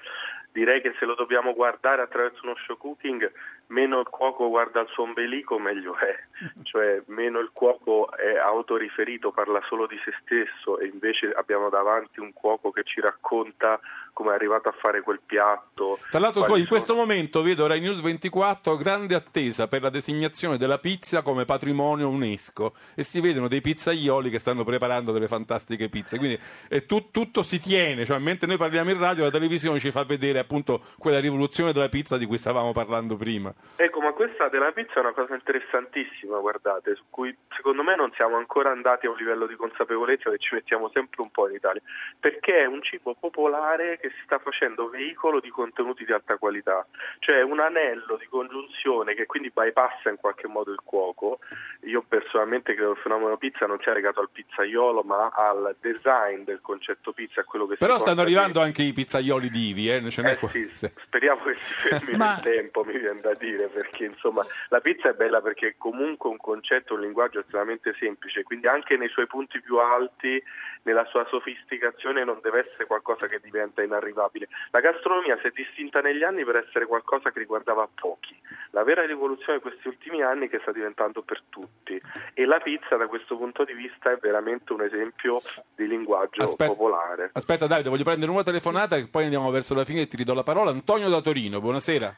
Direi che se lo dobbiamo guardare attraverso uno show cooking, meno il cuoco guarda il suo ombelico, meglio è. Cioè, meno il cuoco è autoriferito, parla solo di se stesso e invece abbiamo davanti un cuoco che ci racconta come è arrivato a fare quel piatto. Tra l'altro, in sono... questo momento vedo Rai News 24 grande attesa per la designazione della pizza come patrimonio UNESCO e si vedono dei pizzaioli che stanno preparando delle fantastiche pizze. Quindi tu, tutto si tiene, cioè, mentre noi parliamo in radio, la televisione ci fa vedere appunto quella rivoluzione della pizza di cui stavamo parlando prima. Ecco, ma questa della pizza è una cosa interessantissima, guardate, su cui secondo me non siamo ancora andati a un livello di consapevolezza che ci mettiamo sempre un po' in Italia, perché è un cibo popolare che si sta facendo veicolo di contenuti di alta qualità, cioè un anello di congiunzione che quindi bypassa in qualche modo il cuoco. Io personalmente credo che il fenomeno pizza non sia legato al pizzaiolo, ma al design del concetto pizza, a quello che Però si stanno arrivando anche i pizzaioli divi, eh? Ce eh sì, speriamo che si fermi ma... nel tempo, mi viene da dire, perché insomma la pizza è bella perché è comunque un concetto, un linguaggio estremamente semplice, quindi anche nei suoi punti più alti, nella sua sofisticazione non deve essere qualcosa che diventa inaccessibile inarrivabile. La gastronomia si è distinta negli anni per essere qualcosa che riguardava pochi. La vera rivoluzione di questi ultimi anni è che sta diventando per tutti e la pizza da questo punto di vista è veramente un esempio di linguaggio Aspetta- popolare. Aspetta Davide, voglio prendere una telefonata e poi andiamo verso la fine e ti ridò la parola. Antonio da Torino, buonasera.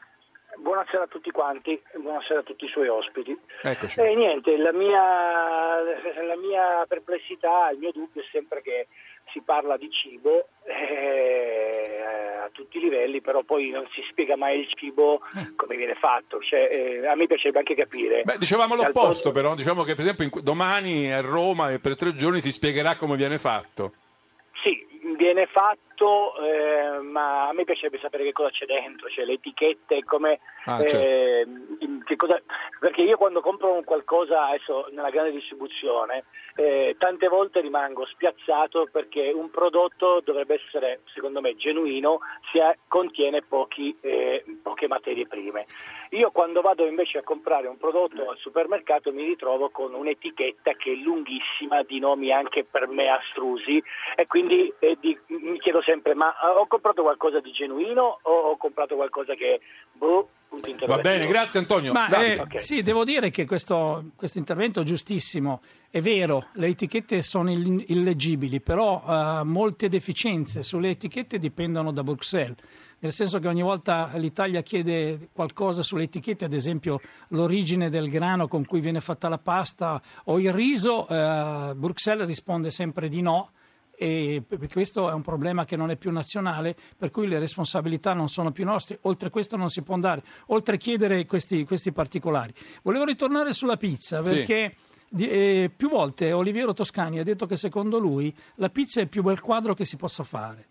Buonasera a tutti quanti, buonasera a tutti i suoi ospiti. Eccoci. E niente, la mia, la mia perplessità, il mio dubbio è sempre che si parla di cibo eh, a tutti i livelli, però poi non si spiega mai il cibo come viene fatto. Cioè, eh, a me piacerebbe anche capire. Beh, dicevamo l'opposto però, diciamo che per esempio in- domani a Roma e per tre giorni si spiegherà come viene fatto. Sì, viene fatto, eh, ma a me piacerebbe sapere che cosa c'è dentro, cioè le etichette, come, Ah, certo. eh, cosa- perché io quando compro un qualcosa adesso nella grande distribuzione, eh, tante volte rimango spiazzato perché un prodotto dovrebbe essere, secondo me, genuino, sia, contiene pochi, eh, poche materie prime. Io quando vado invece a comprare un prodotto al supermercato mi ritrovo con un'etichetta che è lunghissima di nomi anche per me astrusi e quindi eh, di- mi chiedo sempre ma eh, ho comprato qualcosa di genuino o ho comprato qualcosa che boh, Va bene, grazie Antonio. Ma eh, sì, devo dire che questo, questo intervento è giustissimo. È vero, le etichette sono ill- illeggibili, però eh, molte deficienze sulle etichette dipendono da Bruxelles. Nel senso che ogni volta l'Italia chiede qualcosa sulle etichette, ad esempio l'origine del grano con cui viene fatta la pasta o il riso, eh, Bruxelles risponde sempre di no e questo è un problema che non è più nazionale, per cui le responsabilità non sono più nostre. Oltre questo non si può andare, oltre a chiedere questi, questi particolari. Volevo ritornare sulla pizza Sì. perché di- eh, più volte Oliviero Toscani ha detto che secondo lui la pizza è il più bel quadro che si possa fare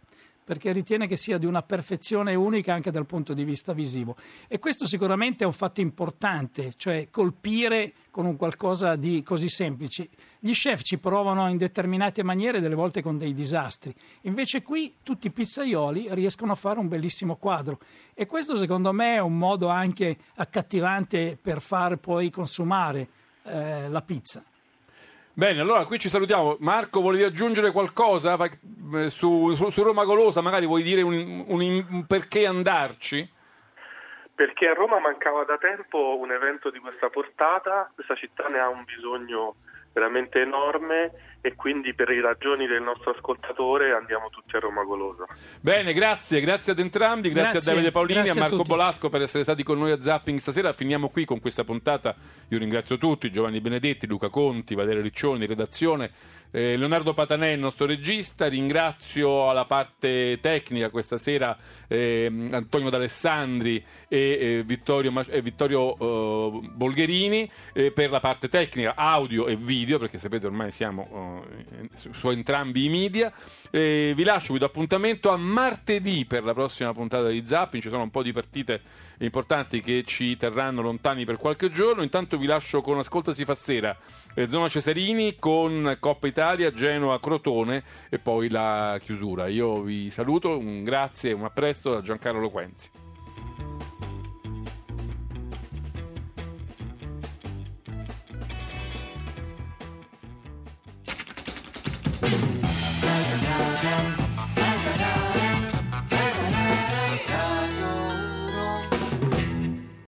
perché ritiene che sia di una perfezione unica anche dal punto di vista visivo. E questo sicuramente è un fatto importante, cioè colpire con un qualcosa di così semplice. Gli chef ci provano in determinate maniere, delle volte con dei disastri. Invece qui tutti i pizzaioli riescono a fare un bellissimo quadro. E questo secondo me è un modo anche accattivante per far poi consumare eh, la pizza. Bene, allora qui ci salutiamo. Marco, volevi aggiungere qualcosa eh, su, su- su Roma Golosa? Magari vuoi dire un, un- un perché andarci? Perché a Roma mancava da tempo un evento di questa portata, questa città ne ha un bisogno veramente enorme e quindi per le ragioni del nostro ascoltatore andiamo tutti a Roma Golosa. Bene, grazie, grazie ad entrambi, grazie, Grazie, a Davide Paolini e a a Marco tutti. Bolasco per essere stati con noi a Zapping stasera. Finiamo qui con questa puntata. Io ringrazio tutti, Giovanni Benedetti, Luca Conti, Valerio Riccioni, redazione, eh, Leonardo Patanè, il nostro regista. Ringrazio alla parte tecnica questa sera ehm, Antonio D'Alessandri e eh, Vittorio, Ma- e Vittorio, eh, Bolgherini eh, per la parte tecnica, audio e video, perché sapete ormai siamo eh, su, su entrambi i media. Eh, vi lascio, vi do appuntamento a martedì per la prossima puntata di Zapping. Ci sono un po' di partite importanti che ci terranno lontani per qualche giorno. Intanto vi lascio con Ascolta si fa sera, eh, Zona Cesarini con Coppa Italia, Genoa, Crotone e poi la chiusura. Io vi saluto, un grazie, un a presto da Giancarlo Loquenzi.